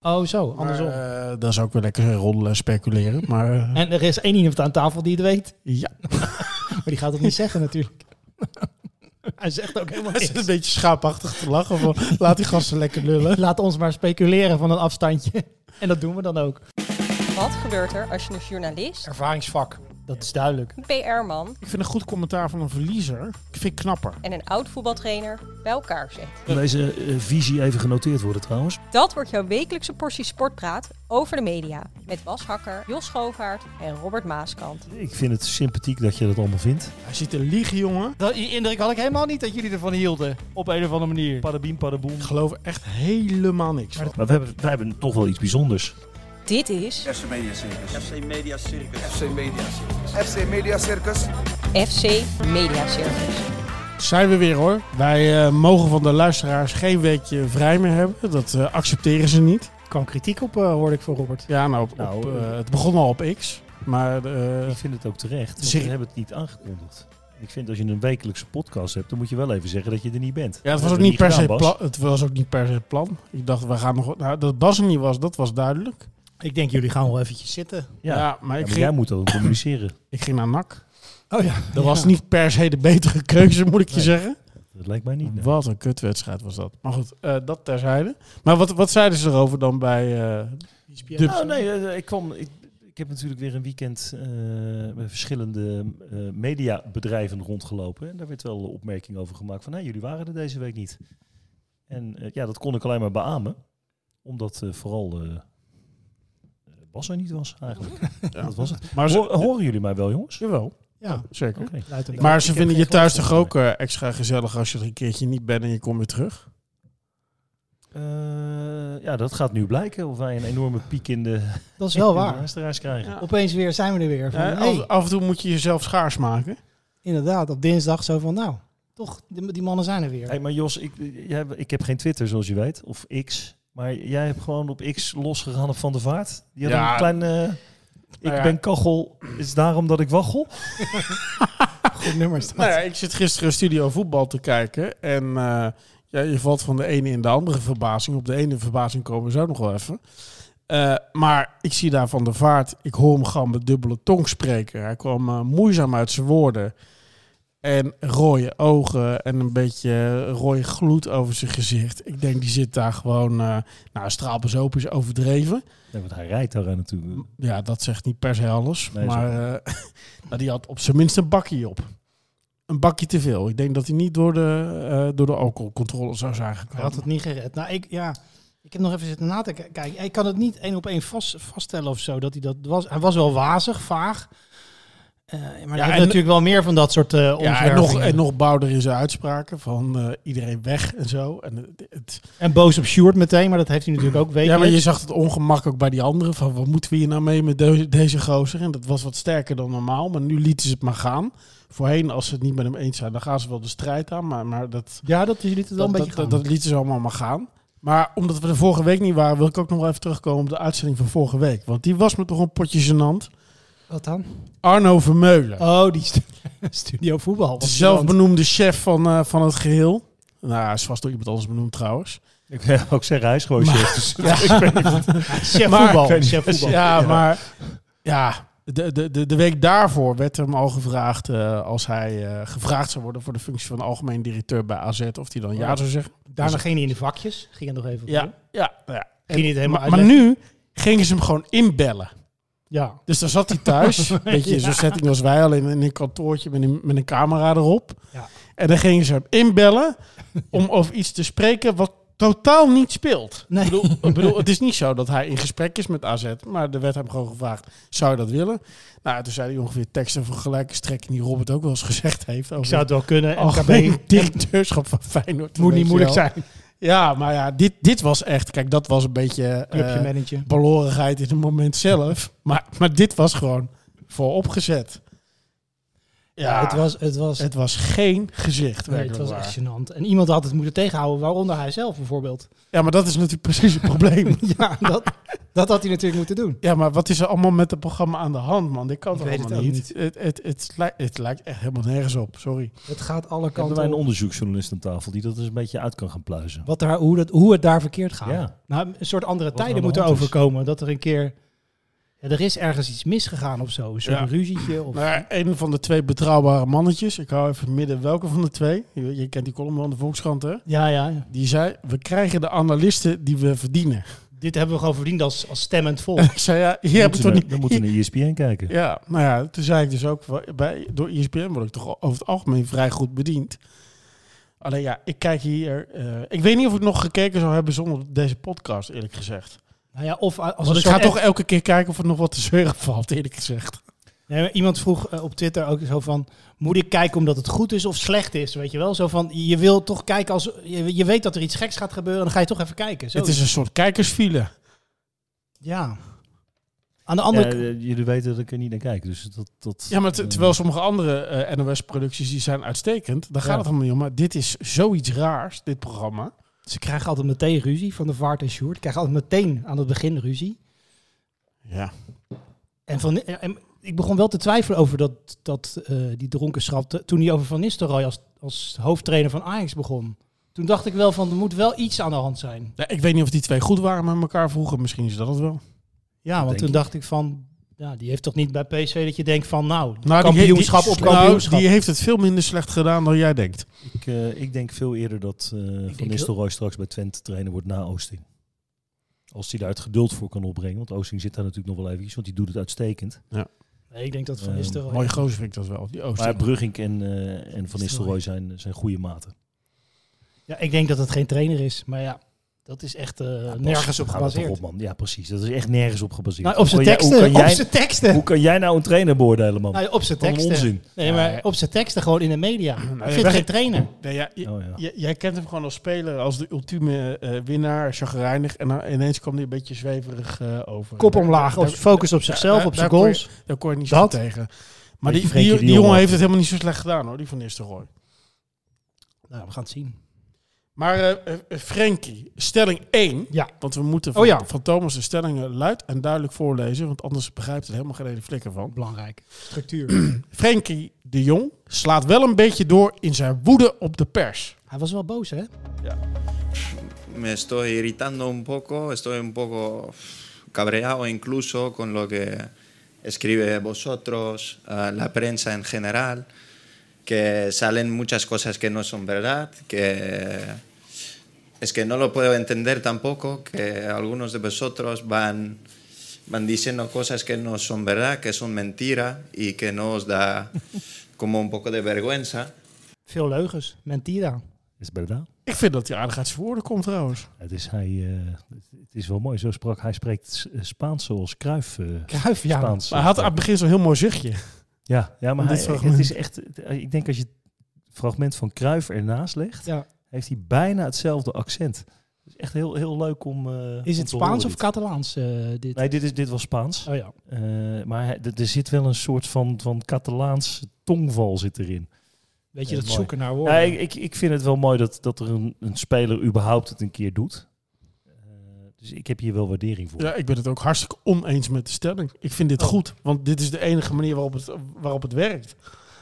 Oh, zo, Maar, andersom. eh, dat is ook wel lekker roddelen en speculeren. Maar eh, en er is één iemand aan tafel die het weet. ja, Maar die gaat het niet zeggen natuurlijk. Hij zegt ook helemaal het is niks. een beetje schaapachtig te lachen. Van, laat die gasten lekker lullen. Laat ons maar speculeren van een afstandje. En dat doen we dan ook. Wat gebeurt er als je een journalist, Ervaringsvak. Dat is duidelijk. een PR-man Ik vind een goed commentaar van een verliezer. Ik vind ik knapper. en een oud voetbaltrainer bij elkaar zet? Kan deze eh, visie even genoteerd worden trouwens? Dat wordt jouw wekelijkse portie sportpraat over de media. Met Bas Hakker, Jos Schoofaert en Robert Maaskant. Ik vind het sympathiek dat je dat allemaal vindt. Hij ziet er liegen, jongen. Dat, die indruk had ik helemaal niet dat jullie ervan hielden. Op een of andere manier. Padabiem, padaboem. Ik geloof echt helemaal niks. Maar we hebben, wij hebben toch wel iets bijzonders. Dit is FC Media Circus. FC Media Circus. FC Media Circus. FC Media Circus. FC Media Circus. Zijn we weer hoor. Wij eh, mogen van de luisteraars geen weekje vrij meer hebben. Dat eh, accepteren ze niet. Er kwam kritiek op, eh, hoorde ik van Robert. Ja, nou, op, Nou, op, het begon al op X. Maar eh, Ik vind het ook terecht, we hebben het niet aangekondigd. Ik vind als je een wekelijkse podcast hebt, dan moet je wel even zeggen dat je er niet bent. ja, het, was ook niet per se plan, het was ook niet per se plan. Ik dacht, we gaan nog... Nou, dat Bas er niet was, dat was duidelijk. Ik denk, jullie gaan wel eventjes zitten. Ja, Ja, Ja, maar, maar ik, jij moet dat ook communiceren. ik ging naar NAC. Oh ja. Dat was niet per se de betere keuze, moet ik je Nee. zeggen. Dat lijkt mij niet. nee. Wat een kutwedstrijd was dat. Maar goed, eh, dat terzijde. Maar wat, wat zeiden ze erover dan bij... eh, de, Nou, nee, eh, ik, kwam, ik, ik heb natuurlijk weer een weekend eh, met verschillende eh, mediabedrijven rondgelopen. En daar werd wel opmerking over gemaakt van, hé, jullie waren er deze week niet. En ja, dat kon ik alleen maar beamen. Omdat eh, vooral Bas er niet was eigenlijk. Ja. Dat was het. Maar ze, Hoor- horen jullie mij wel, jongens? jawel, Ja. zeker. En Maar ze vinden je thuis toch ook eh, extra gezellig als je er een keertje niet bent en je komt weer terug? Eh, ja, dat gaat nu blijken of wij een enorme piek in de, Dat is wel waar. luisteraars krijgen. Ja. Opeens weer zijn we er weer. Van, hey, af, af en toe moet je jezelf schaars maken. inderdaad, op dinsdag zo van, nou, toch, die, die mannen zijn er weer. Hey, maar Jos, ik, jij, ik heb geen Twitter zoals je weet, of X. Maar jij hebt gewoon op X losgegaan op Van de Vaart. Die had Ja. een klein... eh, ik Nou ja. ben kachel, is daarom dat ik waggel? Goed nummer staat. Nou ja, ik zit gisteren studio voetbal te kijken. En eh, ja, je valt van de ene in de andere verbazing. Op de ene verbazing komen we zo nog wel even. Eh, maar ik zie daar van de vaart. Ik hoor hem gewoon met dubbele tong spreken. Hij kwam eh, moeizaam uit zijn woorden. En rode ogen en een beetje rode gloed over zijn gezicht. Ik denk, die zit daar gewoon... eh nou, straalbezopen is overdreven. Nee, want hij rijdt daar natuurlijk. Ja, dat zegt niet per se alles. Nee, maar eh, maar die had op zijn minst een bakje op. Een bakje te veel. Ik denk dat hij niet door de, eh, door de alcoholcontrole zou zijn Hij gekomen. had het niet gered. Nou, ik, ja, ik heb nog even zitten na te kijken. Ik kan het niet één op één vast, vaststellen of zo. Dat hij dat was. Hij was wel wazig, vaag. Eh, maar Ja, en natuurlijk wel meer van dat soort ja, en nog, en nog bouwder in zijn uitspraken van eh, iedereen weg en zo. En het, En boos op Sjoerd meteen, maar dat heeft hij natuurlijk ook weten. ja, maar je zag het ongemak ook bij die anderen. Van wat moeten we hier nou mee met de- deze gozer? En dat was wat sterker dan normaal. Maar nu lieten ze het maar gaan. Voorheen, als ze het niet met hem eens zijn, dan gaan ze wel de strijd aan. Maar, maar dat, ja, dat wel een dat, beetje dat, dat lieten ze allemaal maar gaan. Maar omdat we er vorige week niet waren, wil ik ook nog wel even terugkomen op de uitzending van vorige week. Want die was me toch een potje gênant. Wat dan? Arno Vermeulen. Oh, die stu- studio voetbal. de zelfbenoemde chef van, eh, van het geheel. Nou, hij is vast door iemand anders benoemd trouwens. Ik wil ook zeggen, hij is gewoon chef. Dus chef Maar- voetbal. Ik niet. Chef voetbal. Ja, Ja. maar ja, de, de, de, de week daarvoor werd hem al gevraagd, eh, als hij eh, gevraagd zou worden voor de functie van algemeen directeur bij AZ, of hij dan ja zou zeggen. Daarna ging hij in de vakjes. Ging er nog even op Ja, ja, ja. Ging hij het helemaal maar, nu gingen ze hem gewoon inbellen. Ja. Dus dan zat hij thuis, beetje Ja. zo'n setting als wij, alleen in een kantoortje met een, met een camera erop. Ja. En dan gingen ze hem inbellen om over iets te spreken wat totaal niet speelt. Nee. Ik, bedoel, ik bedoel, het is niet zo dat hij in gesprek is met AZ, maar er werd hem gewoon gevraagd, zou je dat willen? Nou, toen zei hij ongeveer teksten van gelijke strekking die Robert ook wel eens gezegd heeft. Ik Over zou het wel kunnen. algemeen directeurschap van Feyenoord. moet niet moeilijk wel. zijn. Ja, maar ja, dit, dit was echt, kijk, dat was een beetje... Clubje balorigheid in het moment zelf. Maar, maar dit was gewoon vooropgezet. Ja, het was, het was, het was geen gezicht. nee, het was waar. echt gênant. En iemand had het moeten tegenhouden, waaronder hij zelf bijvoorbeeld. Ja, maar dat is natuurlijk precies het probleem. Ja, dat, Dat had hij natuurlijk moeten doen. Ja, maar wat is er allemaal met het programma aan de hand, man? Dit kan Ik toch weet het allemaal ook niet? Het, het, het, lijkt, het lijkt echt helemaal nergens op, sorry. Het gaat alle Hebben kanten wij een onderzoeksjournalist aan tafel die dat eens een beetje uit kan gaan pluizen. Wat daar, hoe, dat, hoe het daar verkeerd gaat. Ja. Nou, een soort andere Wat er tijden moeten overkomen. Dat er een keer... Ja, er is ergens iets misgegaan of zo. Een soort Ja. ruzietje. Of, Nou een van de twee betrouwbare mannetjes, ik hou even midden welke van de twee, je, je kent die column van de Volkskrant hè, ja, ja, ja. die zei, we krijgen de analisten die we verdienen. Dit hebben we gewoon verdiend als, als stemmend volk. ik zei, ja, hier heb ik Moeten toch we- niet... Dan moeten we naar ESPN kijken. Ja, nou ja, toen zei ik dus ook, bij, door ESPN word ik toch over het algemeen vrij goed bediend. Alleen ja, ik kijk hier, eh, ik weet niet of ik nog gekeken zou hebben zonder deze podcast, eerlijk gezegd. Nou ja, of als Want een ik ga toch elke keer kijken of er nog wat te zeuren valt, eerlijk gezegd. Nee, iemand vroeg eh, op Twitter ook zo van... Moet ik kijken omdat het goed is of slecht is? Weet je wel? Zo van, je wil toch kijken als... Je, je weet dat er iets geks gaat gebeuren, dan ga je toch even kijken. Zo Het is een soort kijkersfile. Ja. Aan de andere Ja, eh, jullie weten dat ik er niet naar kijk. Dus dat, dat, Ja, maar eh, terwijl sommige andere NOS-producties die zijn uitstekend, daar gaat Ja. het helemaal niet om. Maar dit is zoiets raars, dit programma. Ze krijgen altijd meteen ruzie van de Vaart en Sjoerd. Krijgen altijd meteen aan het begin ruzie. Ja. En, van, en ik begon wel te twijfelen over dat, dat, eh, die dronkenschap. Toen hij over Van Nistelrooy als, als hoofdtrainer van Ajax begon. Toen dacht ik wel van, er moet wel iets aan de hand zijn. Ja, ik weet niet of die twee goed waren met elkaar vroeger. Misschien is dat het wel. Ja, want toen ik. dacht ik van... Ja, die heeft toch niet bij PSV dat je denkt van, nou, Nou, kampioenschap die, op nou, kampioenschap. die heeft het veel minder slecht gedaan dan jij denkt. Ik, eh, ik denk veel eerder dat eh Van Nistelrooy straks bij Twente trainer wordt na Oosting. Als hij daar het geduld voor kan opbrengen. Want Oosting zit daar natuurlijk nog wel eventjes, want die doet het uitstekend. Nee, ik denk dat Van Eh, Nistelrooy... Mooie gozer vind ik dat wel. Die Oost. Maar Brugging en, eh, en Van. Nistelrooy zijn, zijn goede maten. Ja, ik denk dat het geen trainer is. Maar ja, dat is echt eh, nergens op gebaseerd. Op, man. Ja, precies. Dat is echt nergens op gebaseerd. Nou, op zijn jij- teksten. Hoe kan, Op jij, zijn teksten. hoe kan jij nou een trainer beoordelen, man? Nou, op zijn teksten. onzin. Nee, maar op zijn teksten gewoon in de media. Ik je vind het bent- geen trainer. Nee, ja, Oh, ja. jij kent hem gewoon als speler, als de ultieme eh, winnaar, chagrijnig. En dan ineens kwam hij een beetje zweverig eh, over. Kop omlaag, daar- op, focus op zichzelf, op zijn kon je- goals. Daar kon je niet Dat. zo tegen. Maar die, die, die, jongen heeft het helemaal niet zo slecht gedaan hoor, die van Nistelrooy. Nou, we gaan het zien. Maar eh eh, Frenkie, stelling 1. Ja. Want we moeten van, Oh ja. van Thomas de stellingen luid en duidelijk voorlezen. Want anders begrijpt er helemaal geen ene flikker van. Belangrijk. Structuur. Frenkie de Jong slaat wel een beetje door in zijn woede op de pers. Hij was wel boos, hè? Me estoy irritando un poco, estoy un poco cabreado incluso con lo que escribe vosotros, eh, la prensa en general, que salen muchas cosas que no son verdad, que es que no lo puedo entender tampoco, que algunos de vosotros van, van diciendo cosas que no son verdad, que son mentira y que no os da como un poco de vergüenza. Veel leugens. Mentira. Is het bij Ik vind dat hij aardig uit zijn woorden komt trouwens. Het is, hij, eh, het is wel mooi. Zo sprak, hij spreekt eh, Spaans zoals Kruif. eh Kruif, ja. Spaans. Maar hij had aan het begin zo'n heel mooi zuchtje. Ja, ja maar Dit hij, fragment. het is echt. Ik denk als je het fragment van Kruif ernaast legt, ja. Heeft hij bijna hetzelfde accent. Het is echt heel, heel leuk om. eh, Is om het te Spaans horen of. Catalaans, eh, dit? Nee, dit, is, dit was Spaans. Oh ja. Eh, maar er zit wel een soort van, van Catalaans tongval zit erin. Weet je, dat mooi. zoeken naar woorden. Ja, ik, ik, ik vind het wel mooi dat, dat er een, een speler überhaupt het een keer doet. Eh, dus ik heb hier wel waardering voor. Ja, ik ben het ook hartstikke oneens met de stelling. Ik vind dit Oh. goed, want dit is de enige manier waarop het, waarop het werkt.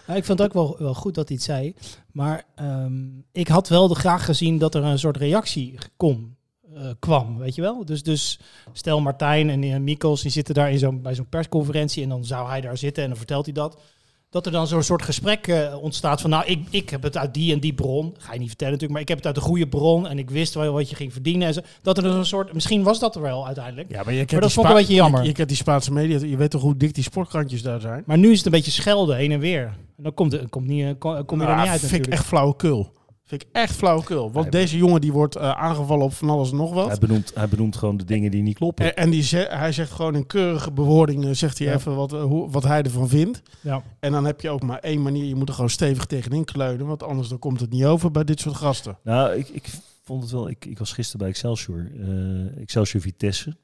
Ja, ik vond het ook wel, wel goed dat hij het zei. Maar ehm, ik had wel graag gezien dat er een soort reactie kon, eh, kwam, weet je wel? Dus, dus stel Martijn en uh, Mikkels, die zitten daar in zo'n, bij zo'n persconferentie en dan zou hij daar zitten en dan vertelt hij dat. Dat er dan zo'n soort gesprek eh, ontstaat van, nou, ik, ik heb het uit die en die bron. Ga je niet vertellen natuurlijk, maar ik heb het uit de goede bron en ik wist wel wat je ging verdienen. En zo. Dat er een soort, misschien was dat er wel uiteindelijk. Ja, maar, je Maar dat vond ik een beetje jammer. Je, je kent die Spaanse media, je weet toch hoe dik die sportkrantjes daar zijn? Maar nu is het een beetje schelden, heen en weer. En dan komt, het, komt niet, eh, kom, kom je er Nou, niet uit vind ik natuurlijk. echt flauwekul. Vind ik echt flauwekul. Want deze jongen die wordt eh, aangevallen op van alles en nog wat. Hij, benoemt, hij benoemt gewoon de dingen die niet kloppen. En, en die ze- hij zegt gewoon in keurige bewoordingen, zegt hij Ja. even wat, eh, hoe, wat hij ervan vindt. Ja. En dan heb je ook maar één manier, je moet er gewoon stevig tegenin kleunen. Want anders dan komt het niet over bij dit soort gasten. Nou, ik, ik vond het wel. Ik, ik was gisteren bij Excelsior. eh, Excelsior Vitesse.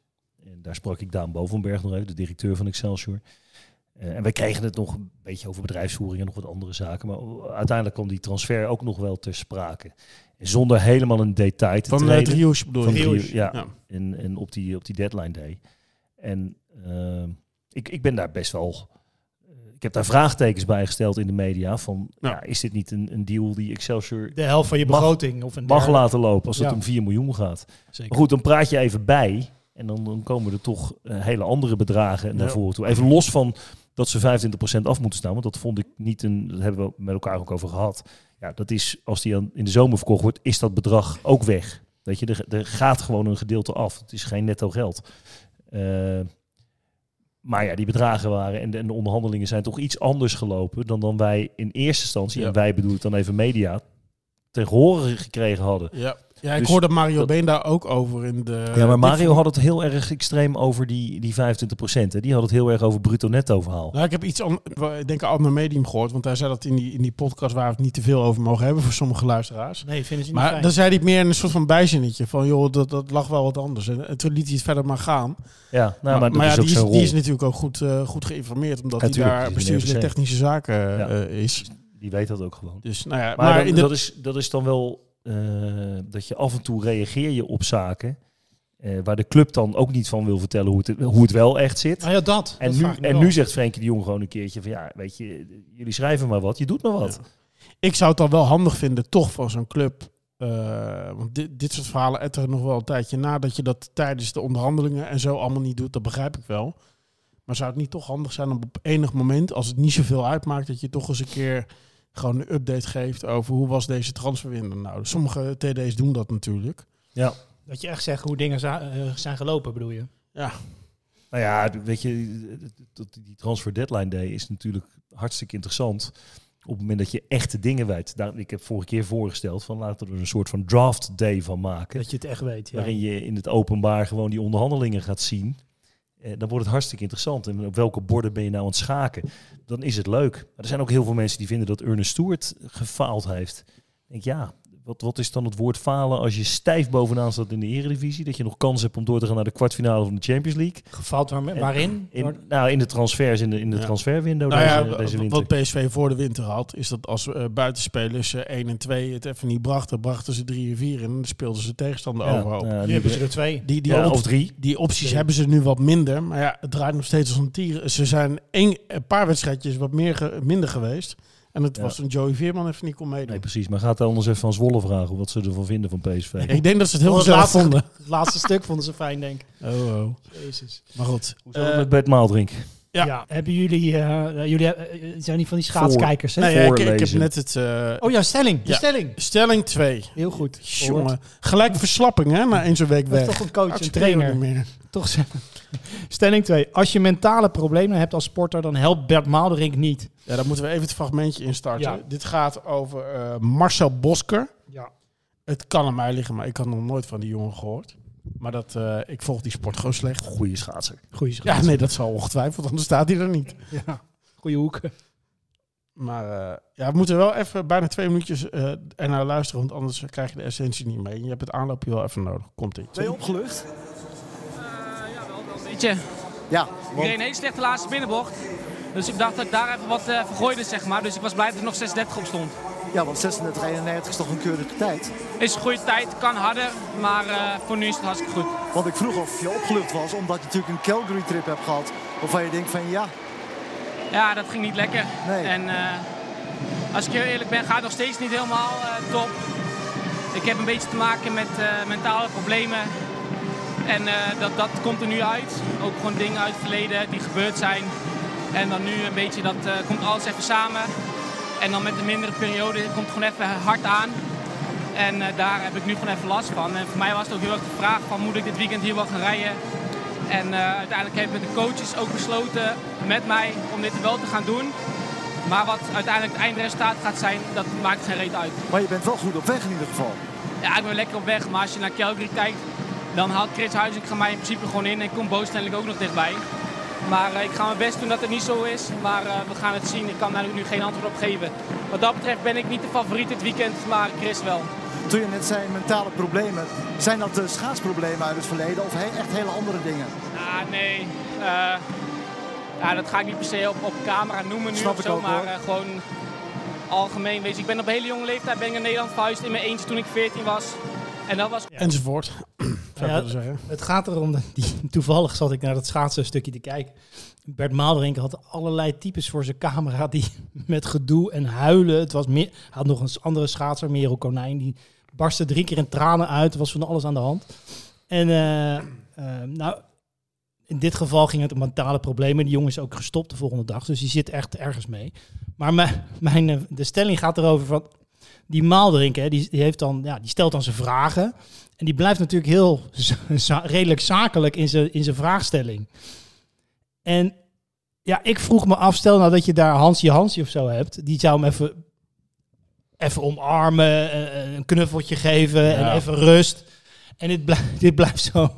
En daar sprak ik Daan Bovenberg nog even, de directeur van Excelsior. Eh, en wij kregen het nog een beetje over bedrijfsvoering en nog wat andere zaken. Maar uiteindelijk kwam die transfer ook nog wel ter sprake. Zonder helemaal een detail te Van uh, treden. Driehoes bedoel Van je? Driehoes, ja. Ja. En, en op, die, op die deadline day. En eh, ik, ik ben daar best wel... eh, ik heb daar vraagtekens bij gesteld in de media. Van, Ja. ja. is dit niet een, een deal die Excelsior De helft van je Mag- begroting. Of een mag laten lopen als het om 4 miljoen gaat? Zeker. Maar goed, dan praat je even bij. En dan, dan komen er toch eh, hele andere bedragen naar Ja. voren toe. Even los van dat ze 25% af moeten staan. Want dat vond ik niet een... Dat hebben we met elkaar ook over gehad. Ja, dat is... Als die aan- in de zomer verkocht wordt, is dat bedrag ook weg. Weet je, er, er gaat gewoon een gedeelte af. Het is geen netto geld. Eh, maar ja, die bedragen waren en de, en de onderhandelingen zijn toch iets anders gelopen dan dan wij in eerste instantie, Ja. en wij bedoel ik dan even media, tegen horen gekregen hadden. Ja, ja ik Dus hoorde Mario dat- Been daar ook over in de... Ja, maar Mario had het heel erg extreem over die, die 25%. Hè. Die had het heel erg over bruto netto verhaal. Nou, ik heb iets, an- ik denk een ander medium gehoord, want hij zei dat in die, in die podcast waar we het niet te veel over mogen hebben voor sommige luisteraars. Nee, vinden ze niet Maar fijn. dan zei hij het meer in een soort van bijzinnetje van, joh, dat, dat lag wel wat anders. En, en toen liet hij het verder maar gaan. Ja, nou, maar, dat ja, is ook die, is, die natuurlijk ook goed, eh, goed geïnformeerd, omdat Ja, hij tuurlijk, daar bestuurslid technische zaken Ja. eh, is. Die weet dat ook gewoon. Dus nou ja, Maar, maar, dan- in de, dat, is, dat is dan wel eh, dat je af en toe reageer je op zaken eh, waar de club dan ook niet van wil vertellen hoe het, hoe het wel echt zit. Nou ja, dat. En, dat nu, en nu zegt Frenkie de Jong gewoon een keertje van ja, weet je, jullie schrijven maar wat, je doet maar wat. ik zou het dan wel handig vinden, toch van zo'n club. eh, want dit, dit soort verhalen etteren nog wel een tijdje na. Dat je dat tijdens de onderhandelingen en zo allemaal niet doet, dat begrijp ik wel. Maar zou het niet toch handig zijn om op enig moment, als het niet zoveel uitmaakt, dat je toch eens een keer gewoon een update geeft over hoe was deze transferwindow nou. Sommige TD's doen dat natuurlijk. Ja. Dat je echt zegt hoe dingen eh, zijn gelopen, bedoel je? Ja, Nou ja, weet je, dat- die transfer deadline day is natuurlijk hartstikke interessant. Op het moment dat je echte dingen weet. Daar, ik heb vorige keer voorgesteld van laten we er een soort van draft day van maken. Dat je het echt weet. Ja. waarin je in het openbaar gewoon die onderhandelingen gaat zien. Eh, dan wordt het hartstikke interessant. En op welke borden ben je nou aan het schaken? Dan is het leuk. Maar er zijn ook heel veel mensen die vinden dat Ernest Stewart gefaald heeft. Ik denk, ja, wat, wat is dan het woord falen als je stijf bovenaan staat in de eredivisie? Dat je nog kans hebt om door te gaan naar de kwartfinale van de Champions League. Gefaald waar, waarin? In, nou, in de transfers, in de, in de Ja. transferwindow nou ja, deze, deze winter. wat PSV voor de winter had, is dat als eh, buitenspelers eh, 1 en 2 het even niet brachten, brachten ze 3 en 4 en dan speelden ze tegenstander Ja, overhoop. ja, Nu nu- hebben ze er twee. Die, die, of drie. die opties Twee. hebben ze nu wat minder. Maar ja, het draait nog steeds als een tier. Ze zijn één, een paar wedstrijdjes wat meer ge- minder geweest. En het Ja. was toen Joey Veerman even niet kon meedoen. Nee, precies. Maar gaat daar anders even van Zwolle vragen wat ze ervan vinden van PSV. ik denk dat ze het heel gezellig vonden. het laatste stuk vonden ze fijn, denk ik. Oh, oh. Jezus. Maar goed. Hoe het Eh, met Bert Maaldrink? Ja. Ja. Hebben jullie, eh, jullie eh, zijn niet van die schaatskijkers, hè? nee, ja, ik, ik heb net het... eh, Oh ja, stelling. De Ja. stelling. Stelling 2. Heel goed. Jongen, gelijk verslapping hè, na één zo'n week Dat is weg. toch een coach, een het trainer. meer. Toch zeggen. Stelling 2. Als je mentale problemen hebt als sporter, dan helpt Bert Maalderink niet. Ja, dan moeten we even het fragmentje instarten. Ja. Dit gaat over eh, Marcel Bosker. Ja. Het kan aan mij liggen, maar ik had nog nooit van die jongen gehoord. Maar dat, eh, ik volg die sport gewoon slecht. Goeie schaatser. Goeie Ja, schaats. nee, dat zal ongetwijfeld, anders staat hij er niet. Ja. Goeie hoeken. Maar eh, ja, we moeten wel even bijna twee minuutjes eh ernaar luisteren, want anders krijg je de essentie niet mee. En je hebt het aanloopje wel even nodig. Komt ie. Ben je opgelucht? Ja, ik reed een hele slechte laatste binnenbocht. Dus ik dacht dat ik daar even wat eh vergooide, zeg maar. Dus ik was blij dat er nog 36 op stond. ja want 36, 31 is toch een keurige tijd. Is een goede tijd, kan harder, maar eh, voor nu is het hartstikke goed. Want ik vroeg of je opgelucht was, omdat je natuurlijk een Calgary trip hebt gehad. Waarvan je denkt van ja, Ja, dat ging niet lekker. Nee. En eh, als ik heel eerlijk ben, gaat het nog steeds niet helemaal top. Ik heb een beetje te maken met mentale problemen. En eh, dat, dat komt er nu uit. Ook gewoon dingen uit het verleden die gebeurd zijn. En dan nu een beetje, dat eh, komt alles even samen. En dan met de mindere periode komt het gewoon even hard aan. En eh, daar heb ik nu gewoon even last van. En voor mij was het ook heel erg de vraag van moet ik dit weekend hier wel gaan rijden? En eh, uiteindelijk heb ik met de coaches ook besloten met mij om dit wel te gaan doen. Maar wat uiteindelijk het eindresultaat gaat zijn, dat maakt geen reet uit. maar je bent wel goed op weg in ieder geval. Ja, ik ben lekker op weg. Maar als je naar Calgary kijkt, dan haalt Chris Huizing mij in principe gewoon in. En komt Bo Stanley ook nog dichtbij. Maar eh, ik ga mijn best doen dat het niet zo is. Maar eh, we gaan het zien. Ik kan daar nu geen antwoord op geven. Wat dat betreft ben ik niet de favoriet dit weekend, maar Chris wel. Toen je net zei mentale problemen, zijn dat de schaatsproblemen uit het verleden of he- echt hele andere dingen? Ah, nee. Eh, ja, dat ga ik niet per se op, op camera noemen nu Snap of ik zo, ook, maar eh, gewoon algemeen. Je, ik ben op een hele jonge leeftijd ben ik naar Nederland verhuisd in mijn eentje toen ik 14 was. En dat was Enzovoort. Zou ik Ja, willen zeggen. Het gaat erom dat die, toevallig zat ik naar dat schaatsen stukje te kijken. Bert Maalderink had allerlei types voor zijn camera die met gedoe en huilen. Het was meer, had nog een andere schaatser, Merel Konijn, die barstte drie keer in tranen uit. Er was van alles aan de hand. En eh, eh, nou, in dit geval ging het om mentale problemen. Die jongen is ook gestopt de volgende dag, dus die zit echt ergens mee. Maar mijn, mijn, eh, de stelling gaat erover van die Maalderink, hè, die, die, heeft dan, ja, die stelt dan zijn vragen. En die blijft natuurlijk heel za- redelijk zakelijk in zijn, in zijn vraagstelling. En ja, ik vroeg me af, stel nou dat je daar Hansje Hansje of zo hebt. Die zou hem even, even omarmen, eh, een knuffeltje geven Ja. en even rust. En dit, blijft dit blijft zo.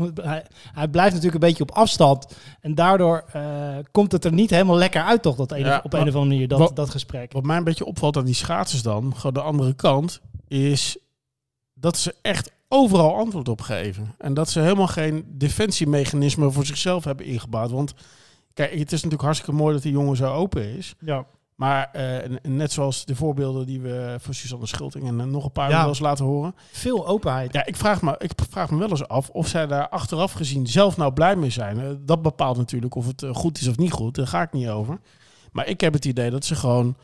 Hij, blijft natuurlijk een beetje op afstand. En daardoor eh, komt het er niet helemaal lekker uit, toch? Dat ene, Ja, op een of andere manier, dat, wat- dat gesprek. Wat mij een beetje opvalt aan die schaatsers dan, gewoon de andere kant, is dat ze echt overal antwoord op geven. En dat ze helemaal geen defensiemechanisme voor zichzelf hebben ingebouwd. Want kijk, het is natuurlijk hartstikke mooi dat die jongen zo open is. Ja. Maar eh, net zoals de voorbeelden die we voor Suzanne Schulting en eh, nog een paar Ja. wel eens laten horen. Veel openheid. Ja, ik vraag, me, ik vraag me wel eens af of zij daar achteraf gezien zelf nou blij mee zijn. Eh, Dat bepaalt natuurlijk of het goed is of niet goed. Daar ga ik niet over. Maar ik heb het idee dat ze gewoon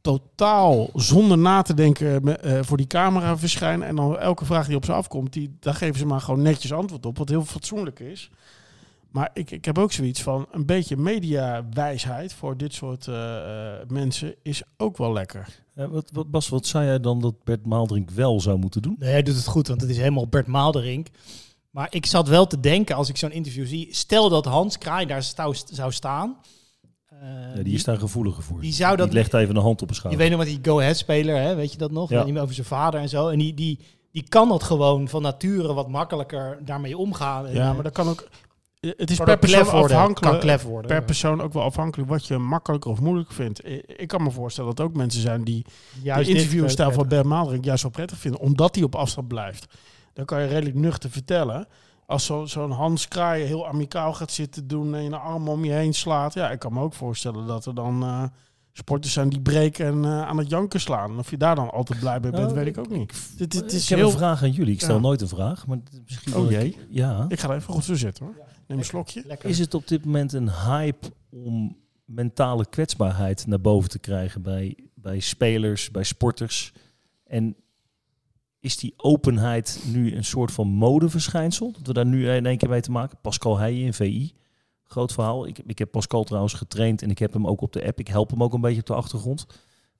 totaal zonder na te denken voor die camera verschijnen. En dan elke vraag die op ze afkomt, die, daar geven ze maar gewoon netjes antwoord op. Wat heel fatsoenlijk is. Maar ik, ik heb ook zoiets van een beetje mediawijsheid voor dit soort eh, eh, mensen is ook wel lekker. Wat, wat, Bas, wat zei jij dan dat Bert Maaldrink wel zou moeten doen? Nee, hij doet het goed, want het is helemaal Bert Maalderink. Maar ik zat wel te denken, als ik zo'n interview zie... Stel dat Hans Kraai daar zou, zou staan. eh, Ja, die is daar gevoeliger voor. die zou dat... Die legt even een hand op een Je schouder. weet nog wat die go-ahead-speler, hè? weet je dat nog? Ja. Niet meer over zijn vader en zo. En die, die, die kan dat gewoon van nature wat makkelijker daarmee omgaan. En, Ja, maar dat kan ook. Het is per persoon afhankelijk. Worden. per persoon ook wel afhankelijk wat je makkelijker of moeilijk vindt. Ik kan me voorstellen dat ook mensen zijn die Juist de interviewstijl van. Ben Maalderink juist wel prettig vinden, omdat hij op afstand blijft. Dan kan je redelijk nuchter vertellen. Als zo- zo'n Hans Kraaien heel amicaal gaat zitten doen en je een arm om je heen slaat. Ja, ik kan me ook voorstellen dat er dan eh, sporters zijn die breken en eh, aan het janken slaan. En of je daar dan altijd blij bij bent, Nou, weet ik ook niet. Dit, dit ik is heb heel... een vraag aan jullie. Ik stel Ja. nooit een vraag, maar misschien Oh jee. Ja. Ik ga er even goed zo zitten hoor. Neem een slokje. Lekker. Is het op dit moment een hype om mentale kwetsbaarheid naar boven te krijgen bij, bij spelers, bij sporters? En is die openheid nu een soort van modeverschijnsel? Dat we daar nu in één keer mee te maken? Pascal Heijen in VI, groot verhaal. Ik, ik heb Pascal trouwens getraind en ik heb hem ook op de app. Ik help hem ook een beetje op de achtergrond.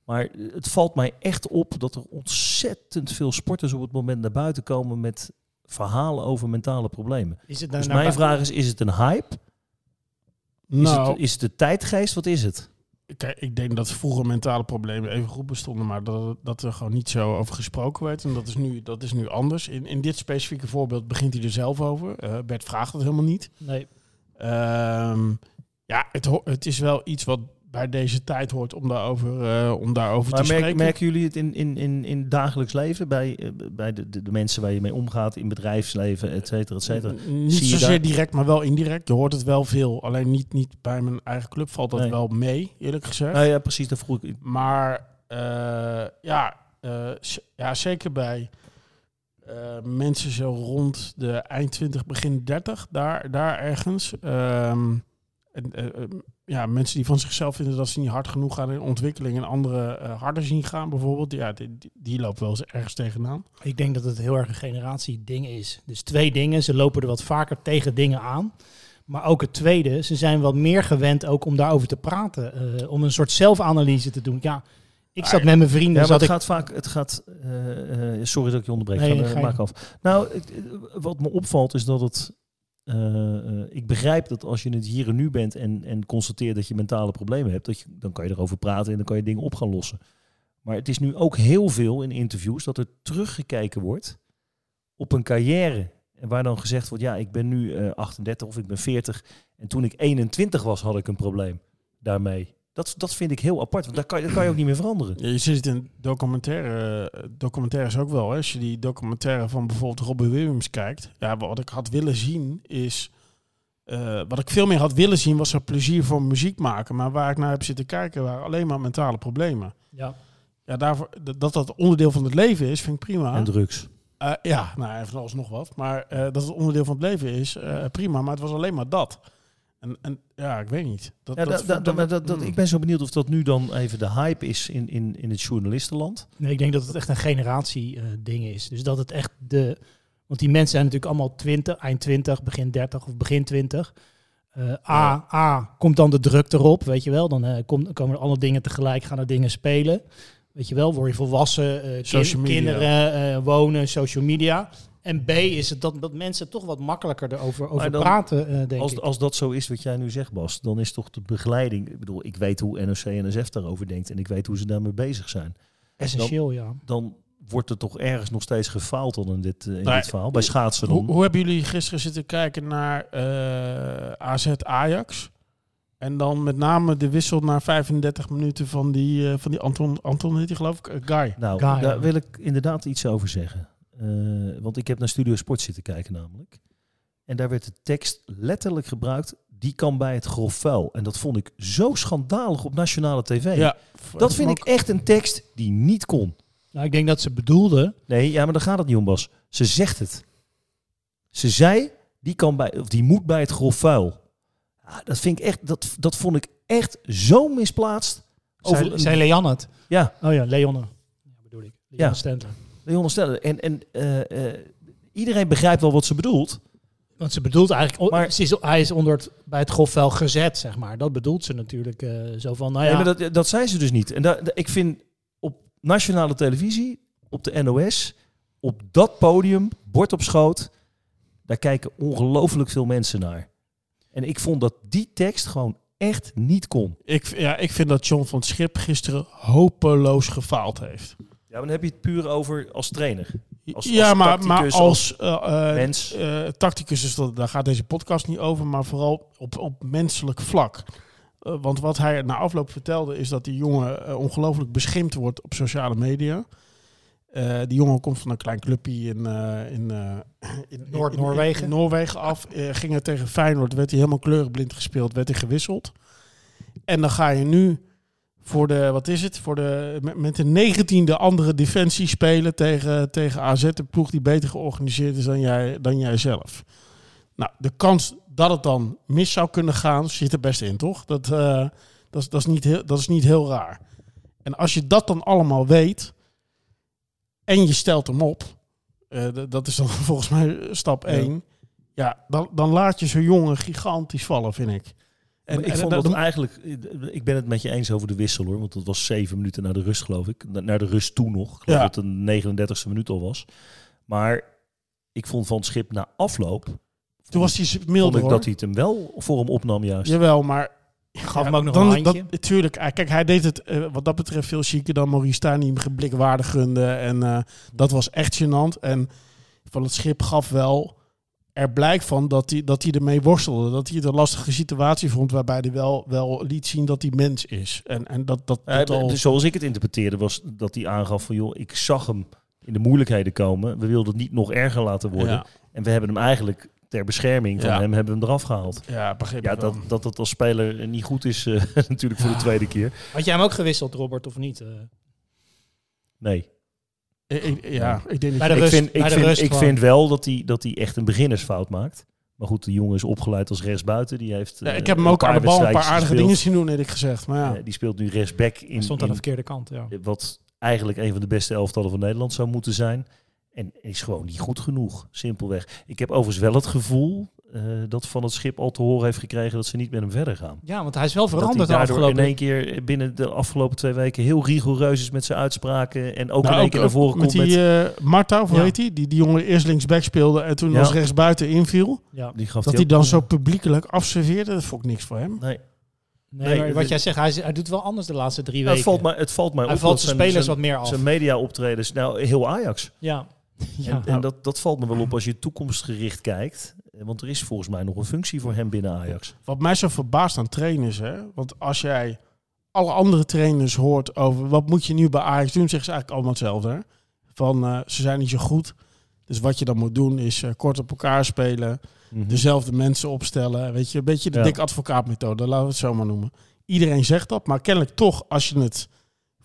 Maar het valt mij echt op dat er ontzettend veel sporters op het moment naar buiten komen met verhalen over mentale problemen. Is het nou Dus mijn vraag is, is het een hype? Is, Nou, het, is het de tijdgeest? Wat is het? Kijk, ik denk dat vroeger mentale problemen even goed bestonden, maar dat, dat er gewoon niet zo over gesproken werd. En dat is nu, dat is nu anders. In, in dit specifieke voorbeeld begint hij er zelf over. Eh, Bert vraagt het helemaal niet. Nee. Ehm, ja, het, het is wel iets wat bij deze tijd hoort om daarover, eh, om daarover Maar te merk- spreken. merken jullie het in, in, in, in dagelijks leven? Bij, eh, bij de, de, de mensen waar je mee omgaat, in bedrijfsleven, et cetera, et cetera? Niet Zie zozeer daar- direct, maar wel indirect. Je hoort het wel veel. Alleen niet, niet bij mijn eigen club valt dat Nee. wel mee, eerlijk gezegd. Nou ja, precies, dat vroeg ik. Maar eh, ja, ja, zeker bij eh, mensen zo rond de eind 20, begin 30, daar, daar ergens. En, eh, ja, mensen die van zichzelf vinden dat ze niet hard genoeg gaan in ontwikkeling en anderen harder zien gaan, bijvoorbeeld. Ja, die, die, lopen wel eens ergens tegenaan. Ik denk dat het heel erg een generatieding is. Dus twee dingen. Ze lopen er wat vaker tegen dingen aan. Maar ook het tweede, ze zijn wat meer gewend ook om daarover te praten. om een soort zelfanalyse te doen. Ja, ik zat met mijn vrienden. Ja, maar het ik, gaat vaak, het gaat, eh, eh, sorry dat ik je onderbreek, Nee, ga, maak af. Nou, ik- eh, wat me opvalt is dat het, ik begrijp dat als je het hier en nu bent en, en constateert dat je mentale problemen hebt, dat je, dan kan je erover praten en dan kan je dingen op gaan lossen. Maar het is nu ook heel veel in interviews dat er teruggekeken wordt op een carrière. En waar dan gezegd wordt, ja, ik ben nu eh, 38 of ik ben 40 en toen ik 21 was had ik een probleem daarmee. Dat, dat vind ik heel apart, want daar kan, je- dat kan je ook niet meer veranderen. Ja, je ziet het in documentaire, eh, documentaires ook wel. Hè? Als je die documentaire van bijvoorbeeld Robbie Williams kijkt. Ja, wat ik had willen zien is... eh, wat ik veel meer had willen zien was er plezier voor muziek maken. Maar waar ik naar heb zitten kijken waren alleen maar mentale problemen. ja. Ja, daarvoor, dat dat onderdeel van het leven is, vind ik prima. En drugs. Eh, ja, nou, even alsnog wat. Maar eh, dat het onderdeel van het leven is, eh, prima. Maar het was alleen maar dat. En, en ja, ik weet niet. Dat, Ja, dat, dat, dat, dat, dat- dat- mm. ik ben zo benieuwd of dat nu dan even de hype is in, in, in het journalistenland. Nee, ik denk dat het echt een generatie eh, ding is. Dus dat het echt de... Want die mensen zijn natuurlijk allemaal 20, eind 20, begin 30 of begin 20. Eh, A, A, komt dan de druk erop, weet je wel. Dan eh, kom- komen er alle dingen tegelijk, gaan er dingen spelen. Weet je wel, word je volwassen, eh, kin- kinderen, eh, wonen, social media. En B is het dat, dat mensen toch wat makkelijker erover over dan- praten, eh, denk Als, ik. als dat zo is wat jij nu zegt, Bas, dan is toch de begeleiding... Ik bedoel, ik weet hoe NOC en NSF daarover denkt en ik weet hoe ze daarmee bezig zijn. Essentieel, ja. Dan wordt er toch ergens nog steeds gefaald dan in dit, eh, in dit verhaal. Bij schaatsen Hoe, dan. hoe hebben jullie gisteren zitten kijken naar eh, AZ Ajax? En dan met name de wissel na 35 minuten van die, eh, van die Anton, Anton heet die geloof ik, Guy. Nou, Guy, daar ja. wil ik inderdaad iets over zeggen. Eh, want ik heb naar Studio Sport zitten kijken namelijk. En daar werd de tekst letterlijk gebruikt. Die kan bij het grof vuil. En dat vond ik zo schandalig op nationale tv. Ja, dat vind ik echt een tekst die niet kon. Nou, ik denk dat ze bedoelden... Nee, ja, maar daar gaat het niet om, Bas. Ze zegt het. Ze zei, die, kan bij, of die moet bij het grof vuil. Ja, dat, vind ik echt, dat, dat vond ik echt zo misplaatst. Over Zei, zei Leon het? ja, Oh ja, Leonne. Ja, bedoel ik. Leon Ja. Stendler. Leon onderstellen. En, en eh, eh, iedereen begrijpt wel wat ze bedoelt. Want ze bedoelt eigenlijk, Maar- maar, ze is, hij is onder het, bij het grofvel gezet, zeg maar. Dat bedoelt ze natuurlijk eh, zo van, nou ja, Nee, maar dat, dat zei ze dus niet. En daar, ik vind op nationale televisie, op de NOS, op dat podium, bord op schoot, daar kijken ongelooflijk veel mensen naar. En ik vond dat die tekst gewoon echt niet kon. Ik, ja, ik vind dat John van Schip gisteren hopeloos gefaald heeft. Ja, maar dan heb je het puur over als trainer. Als- ja, als maar, maar als eh, eh, mens. eh, tacticus, is dat, daar gaat deze podcast niet over, maar vooral op, op menselijk vlak. Eh, want wat hij na afloop vertelde is dat die jongen ongelooflijk beschimpt wordt op sociale media. Eh, die jongen komt van een klein clubje in, eh, in, eh, in Noord-Noorwegen. in Noorwegen af. Eh, ging er tegen Feyenoord, werd hij helemaal kleurenblind gespeeld, werd hij gewisseld. En dan ga je nu voor de, wat is het, voor de, met, de negentiende andere defensie spelen tegen, tegen AZ, een ploeg die beter georganiseerd is dan jij, dan jij zelf. Nou, de kans dat het dan mis zou kunnen gaan, zit er best in, toch? Dat, eh, dat, is, dat, is niet heel, dat is niet heel raar. En als je dat dan allemaal weet en je stelt hem op, eh, dat is dan volgens mij stap 1, ja, dan, dan laat je zo'n jongen gigantisch vallen, vind ik. En ik en vond dat- dat eigenlijk, ik ben het met je eens over de wissel hoor, want dat was zeven minuten naar de rust geloof ik. Na- Naar de rust toe nog. Ik geloof Ja. dat het een 39ste minuut al was. Maar ik vond van het schip na afloop, Toen was hij vond milder ik dat hij het hem wel voor hem opnam juist. Jawel, maar... gaf hem ook nog een handje. Dat, natuurlijk, eh, kijk, hij deed het eh, wat dat betreft veel chiquer dan Maurice Stijn, die hem geblikwaardig gunde. En eh, dat was echt gênant. En van het schip gaf wel er blijk van dat hij, dat hij ermee worstelde. Dat hij het een lastige situatie vond, waarbij hij wel, wel liet zien dat hij mens is. En, en dat, dat, Ja, dat al- dus zoals ik het interpreteerde was dat hij aangaf van joh, ik zag hem in de moeilijkheden komen. We wilden het niet nog erger laten worden. Ja. En we hebben hem eigenlijk ter bescherming van Ja. hem hebben we hem eraf gehaald. Ja, begreep Ja, dat, dat het als speler niet goed is eh, natuurlijk voor de tweede keer. Had jij hem ook gewisseld, Robert, of niet? eh? Nee. Ik- ik- ja, ik denk Bij dat de ik rust- vind, ik bij de vind, rust ik vind wel dat hij, dat hij echt een beginnersfout maakt. Maar goed, de jongen is opgeleid als rechtsbuiten. Die heeft, Ja, eh, ik heb hem ook aan de bal een paar aardige gespeeld. dingen zien doen, eerlijk gezegd. Maar ja. Die speelt nu rechtsback in, Hij stond aan in de verkeerde kant, ja. wat eigenlijk een van de beste elftallen van Nederland zou moeten zijn. En is gewoon niet goed genoeg, simpelweg. Ik heb overigens wel het gevoel eh, dat Van het Schip al te horen heeft gekregen dat ze niet met hem verder gaan. Ja, want hij is wel Dat hij veranderd de daardoor in afgelopen... één keer binnen de afgelopen twee weken heel rigoureus is met zijn uitspraken. En ook Nou, in één keer naar voren met komt die met... eh Marta, of Ja. heet die? die? Die jongen eerst linksback speelde en toen Ja. als rechtsbuiten inviel. Ja. die gaf Dat hij dan zo publiekelijk afserveerde, dat vond ik niks voor hem. Nee, Nee, Nee, maar dit- wat jij zegt, hij, hij doet wel anders de laatste drie weken. het, valt mij, het valt mij hij op valt dat zijn zijn, spelers zijn, wat meer af. zijn media optredens, nou heel Ajax. ja. ja. En, en dat, dat valt me wel op als je toekomstgericht kijkt. Eh, Want er is volgens mij nog een functie voor hem binnen Ajax. Wat mij zo verbaast aan trainers, hè? want als jij alle andere trainers hoort over wat moet je nu bij Ajax doen, zeggen ze eigenlijk allemaal hetzelfde. Hè? Van eh, ze zijn niet zo goed. Dus wat je dan moet doen is eh, kort op elkaar spelen, Mhm. dezelfde mensen opstellen. Weet je, een beetje de Ja. dik advocaatmethode, laten we het zo maar noemen. Iedereen zegt dat, maar kennelijk toch, als je het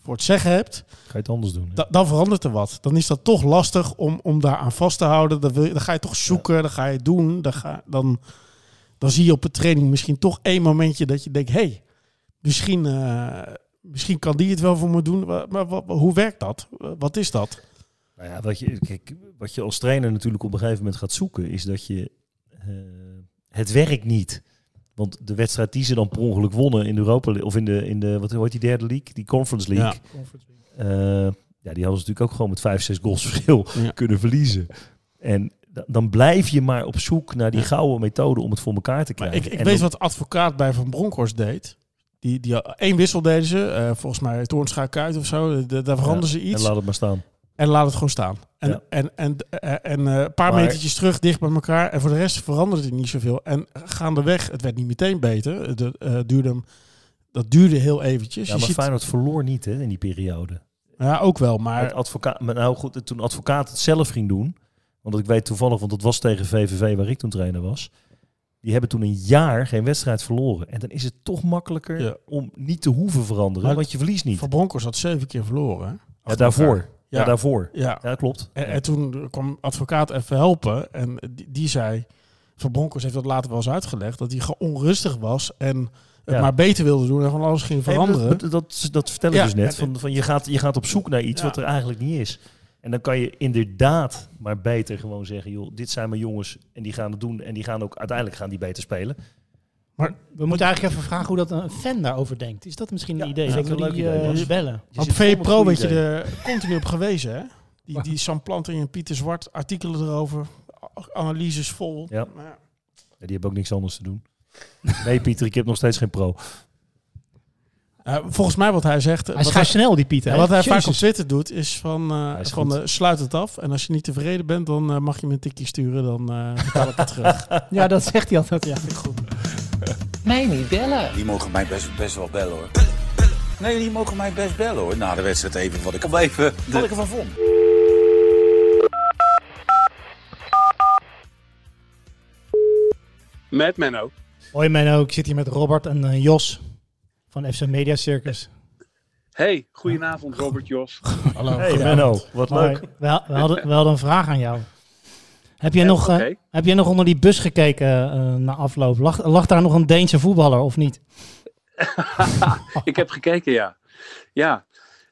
voor het zeggen hebt, Ga je het anders doen? da- dan verandert er wat. Dan is dat toch lastig om, om daar aan vast te houden. Dan, wil je, dan ga je toch zoeken, dan ga je het doen. Dan, ga, dan, dan zie je op de training misschien toch één momentje dat je denkt... hé, hey, misschien, eh, misschien kan die het wel voor me doen. Maar, maar hoe werkt dat? Wat is dat? Nou ja, wat je, kijk, wat je als trainer natuurlijk op een gegeven moment gaat zoeken, is dat je eh, het werkt niet. Want de wedstrijd die ze dan per ongeluk wonnen in de Europa of in de, in de wat heet die derde league, die Conference League. Ja. eh, ja, die hadden ze natuurlijk ook gewoon met 5, 6 goals verschil Ja. kunnen verliezen. En da- dan blijf je maar op zoek naar die Ja. gouden methode om het voor elkaar te Maar krijgen. ik ik En weet dan- wat de advocaat bij Van Bronckhorst deed. Die, die één wissel deden ze. eh, volgens mij Toornstra Kuit of zo. De- daar veranderden ze En iets. laat het maar staan. En laat het gewoon staan. En, Ja. en, en, en, en eh, een paar Maar- metertjes terug, dicht bij elkaar. En voor de rest veranderde het niet zoveel. En gaandeweg, het werd niet meteen beter. Eh, duurde, hem- dat duurde heel eventjes. Ja, maar ziet- Feyenoord verloor niet hè, in die periode. ja, ook wel. Maar advocaat, nou goed, toen advocaat het zelf ging doen, want ik weet toevallig, want dat was tegen VVV waar ik toen trainer was. Die hebben toen een jaar geen wedstrijd verloren. En dan is het toch makkelijker Ja. om niet te hoeven veranderen, Maar want je verliest niet. Van Bronckhorst had zeven keer verloren. hè? Ja, daarvoor. Ja. Ja. daarvoor. Ja. Ja, klopt. En, en toen kwam advocaat even helpen. En die, die zei... Van Bronckhorst heeft dat later wel eens uitgelegd. Dat hij gewoon onrustig was. En het Ja. maar beter wilde doen. En van alles ging veranderen. Dat, dat, dat vertel ik Ja. dus net. Van, van je, gaat, je gaat op zoek naar iets Ja. wat er eigenlijk niet is. En dan kan je inderdaad maar beter gewoon zeggen, joh, dit zijn mijn jongens en die gaan het doen. En die gaan ook, uiteindelijk gaan die beter spelen. We moeten eigenlijk even vragen hoe dat een fan daarover denkt. Is dat misschien een Ja, idee? dat Dat is we een leuk die idee, eh, Bas. bellen. Op zit VE vol met Pro goede werd je er continu op gewezen, hè? Die, die Sam Planting en Pieter Zwart, artikelen erover, analyses vol. Ja. Maar ja. Ja, die hebben ook niks anders te doen. Nee, Pieter, ik heb nog steeds geen pro. Eh, volgens mij wat hij zegt, Hij wat schrijft snel, die Pieter. ja, wat hij vaak op. Twitter doet, is van, eh, is van sluit het af. En als je niet tevreden bent, dan mag je me een tikje sturen, dan eh betaal ik het terug. Ja, dat zegt hij altijd. Ja, goed. Mij niet bellen. Die mogen mij best, best wel bellen hoor. Nee, die mogen mij best bellen hoor. Na de wedstrijd even wat ik, even, wat ik ervan vond. Met Menno. Hoi Menno, ik zit hier met Robert en eh, Jos van FC Media Circus. Hey, goedenavond Robert Jos. Hallo. Hey. Menno, wat leuk. We hadden, we hadden een vraag aan jou. Heb jij, nog, eh, heb jij nog onder die bus gekeken eh, na afloop? Lag, lag daar nog een Deense voetballer of niet? ik heb gekeken, ja. Ja.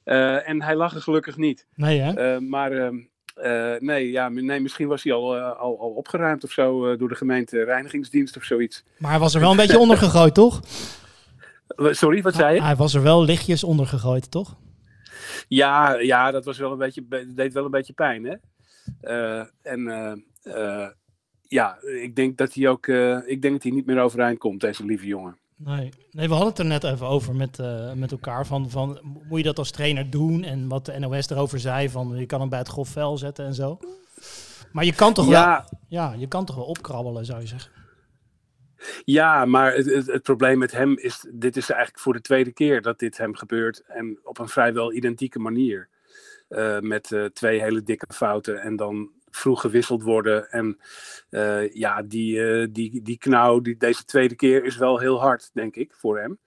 Eh, en hij lag er gelukkig niet. Nee hè? Maar ehm, eh, nee, ja, nee, misschien was hij al, al, al opgeruimd of zo door de gemeente reinigingsdienst of zoiets. Maar hij was er wel een beetje onder gegooid, toch? Sorry, wat zei je? Hij was er wel lichtjes onder gegooid, toch? Ja, ja, dat was wel een beetje, be- deed wel een beetje pijn, hè? En ja, ik denk dat hij ook, eh, ik denk dat hij niet meer overeind komt, deze lieve jongen. Nee. nee, we hadden het er net even over met, eh, met elkaar. Van, van, moet je dat als trainer doen? En wat de NOS erover zei, van je kan hem bij het grof zetten en zo. Maar je kan toch wel, Ja, je kan toch wel opkrabbelen, zou je zeggen. Ja, maar het, het, het probleem met hem is, dit is eigenlijk voor de tweede keer dat dit hem gebeurt. En op een vrijwel identieke manier. Eh, met eh, twee hele dikke fouten en dan vroeg gewisseld worden. En eh, ja, die, eh, die, die knauw die, deze tweede keer is wel heel hard, denk ik, voor hem.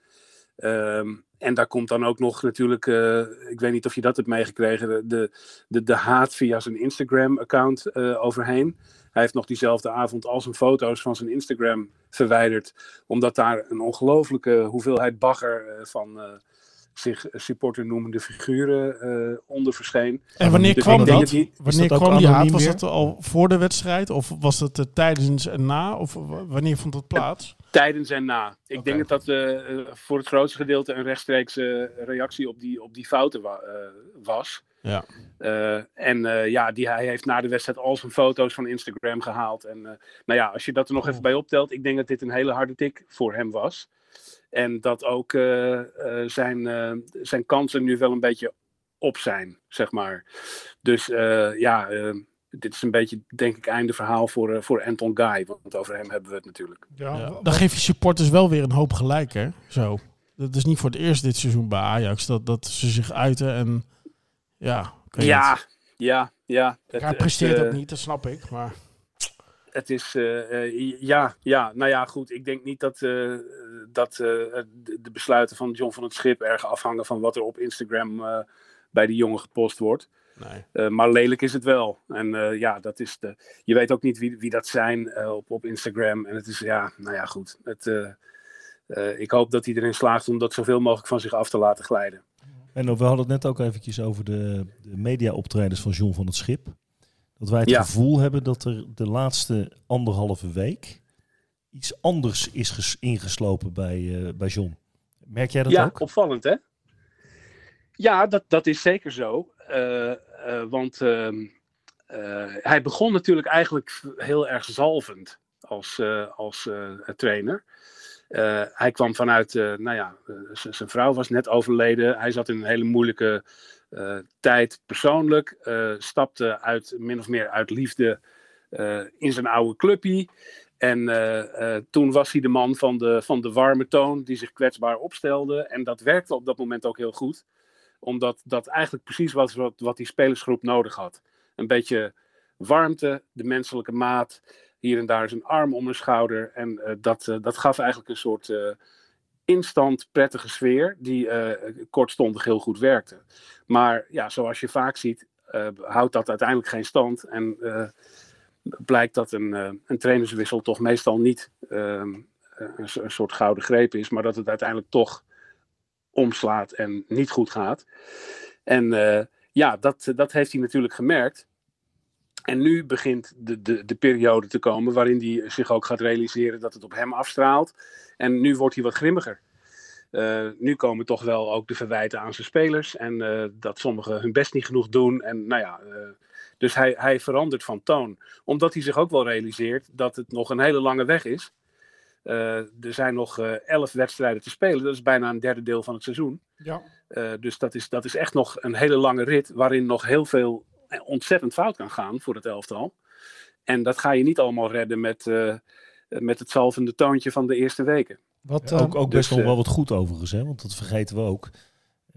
Ehm, en daar komt dan ook nog natuurlijk, eh, ik weet niet of je dat hebt meegekregen, de, de, de, haat via zijn Instagram-account overheen. Hij heeft nog diezelfde avond al zijn foto's van zijn Instagram verwijderd. Omdat daar een ongelooflijke hoeveelheid bagger van zich supporter noemende figuren eh, onder verscheen. En wanneer Dus kwam dat? niet. Wanneer dat kwam die haat? Was dat al voor de wedstrijd? Of was dat eh, tijdens en na? Of wanneer vond dat plaats? Tijdens en na. Ik denk dat dat eh, voor het grootste gedeelte een rechtstreekse reactie op die, op die fouten wa- was. Ja. En ja, die, hij heeft na de wedstrijd al zijn foto's van Instagram gehaald. En nou ja, als je dat er nog even bij optelt, ik denk dat dit een hele harde tik voor hem was. En dat ook eh, eh, zijn, eh, zijn kansen nu wel een beetje op zijn, zeg maar. Dus eh, ja, dit is een beetje, denk ik, einde verhaal voor, voor Anton Guy. Want over hem hebben we het natuurlijk. Ja, dan geef je supporters wel weer een hoop gelijk, hè? Zo. Dat is niet voor het eerst dit seizoen bij Ajax dat, dat ze zich uiten en ja. Ja, ja, ja. Het- Hij het, presteert dat niet, dat snap ik. Maar het is, eh, eh, ja, ja, nou ja, goed. Ik denk niet dat, eh, dat eh, de besluiten van John van het Schip erg afhangen van wat er op Instagram eh, bij die jongen gepost wordt. Nee. Eh, maar lelijk is het wel. En eh, ja, dat is de, je weet ook niet wie, wie dat zijn op, op Instagram. En het is, ja, nou ja, goed. Het, eh, eh, ik hoop dat hij erin slaagt om dat zoveel mogelijk van zich af te laten glijden. En we hadden het net ook eventjes over de, de media-optredens van John van het Schip. Dat wij het Ja. gevoel hebben dat er de laatste anderhalve week iets anders is ges- ingeslopen bij, eh, bij John. Merk jij dat ja, ook? opvallend hè? Ja, dat, dat is zeker zo. Eh, eh, want ehm, eh, hij begon natuurlijk eigenlijk heel erg zalvend als, als trainer. Hij kwam vanuit, nou ja, zijn vrouw was net overleden. Hij zat in een hele moeilijke tijd persoonlijk. eh, stapte uit, min of meer uit liefde eh, in zijn oude clubje. En eh, eh, toen was hij de man van de, van de warme toon die zich kwetsbaar opstelde. En dat werkte op dat moment ook heel goed. Omdat dat eigenlijk precies was wat, wat die spelersgroep nodig had. Een beetje warmte, de menselijke maat. Hier en daar zijn arm om een schouder. En eh, dat, eh, dat gaf eigenlijk een soort eh, instant prettige sfeer. Die eh, kortstondig heel goed werkte. Maar ja, zoals je vaak ziet, eh, houdt dat uiteindelijk geen stand. En eh, blijkt dat een, een trainerswissel toch meestal niet ehm, een, een soort gouden greep is, maar dat het uiteindelijk toch omslaat en niet goed gaat. En ja, dat, dat heeft hij natuurlijk gemerkt. En nu begint de, de, de periode te komen waarin hij zich ook gaat realiseren dat het op hem afstraalt. En nu wordt hij wat grimmiger. Eh, nu komen toch wel ook de verwijten aan zijn spelers. En eh, dat sommigen hun best niet genoeg doen. En nou ja, eh, dus hij, hij verandert van toon. Omdat hij zich ook wel realiseert dat het nog een hele lange weg is. Er zijn nog elf wedstrijden te spelen. Dat is bijna een derde deel van het seizoen. Ja. Dus dat is, dat is echt nog een hele lange rit waarin nog heel veel ontzettend fout kan gaan voor het elftal. En dat ga je niet allemaal redden met, eh, met het zalvende toontje van de eerste weken. Wat, Ja, ook ook dus, best nog eh, wel wat goed overigens, hè? want dat vergeten we ook.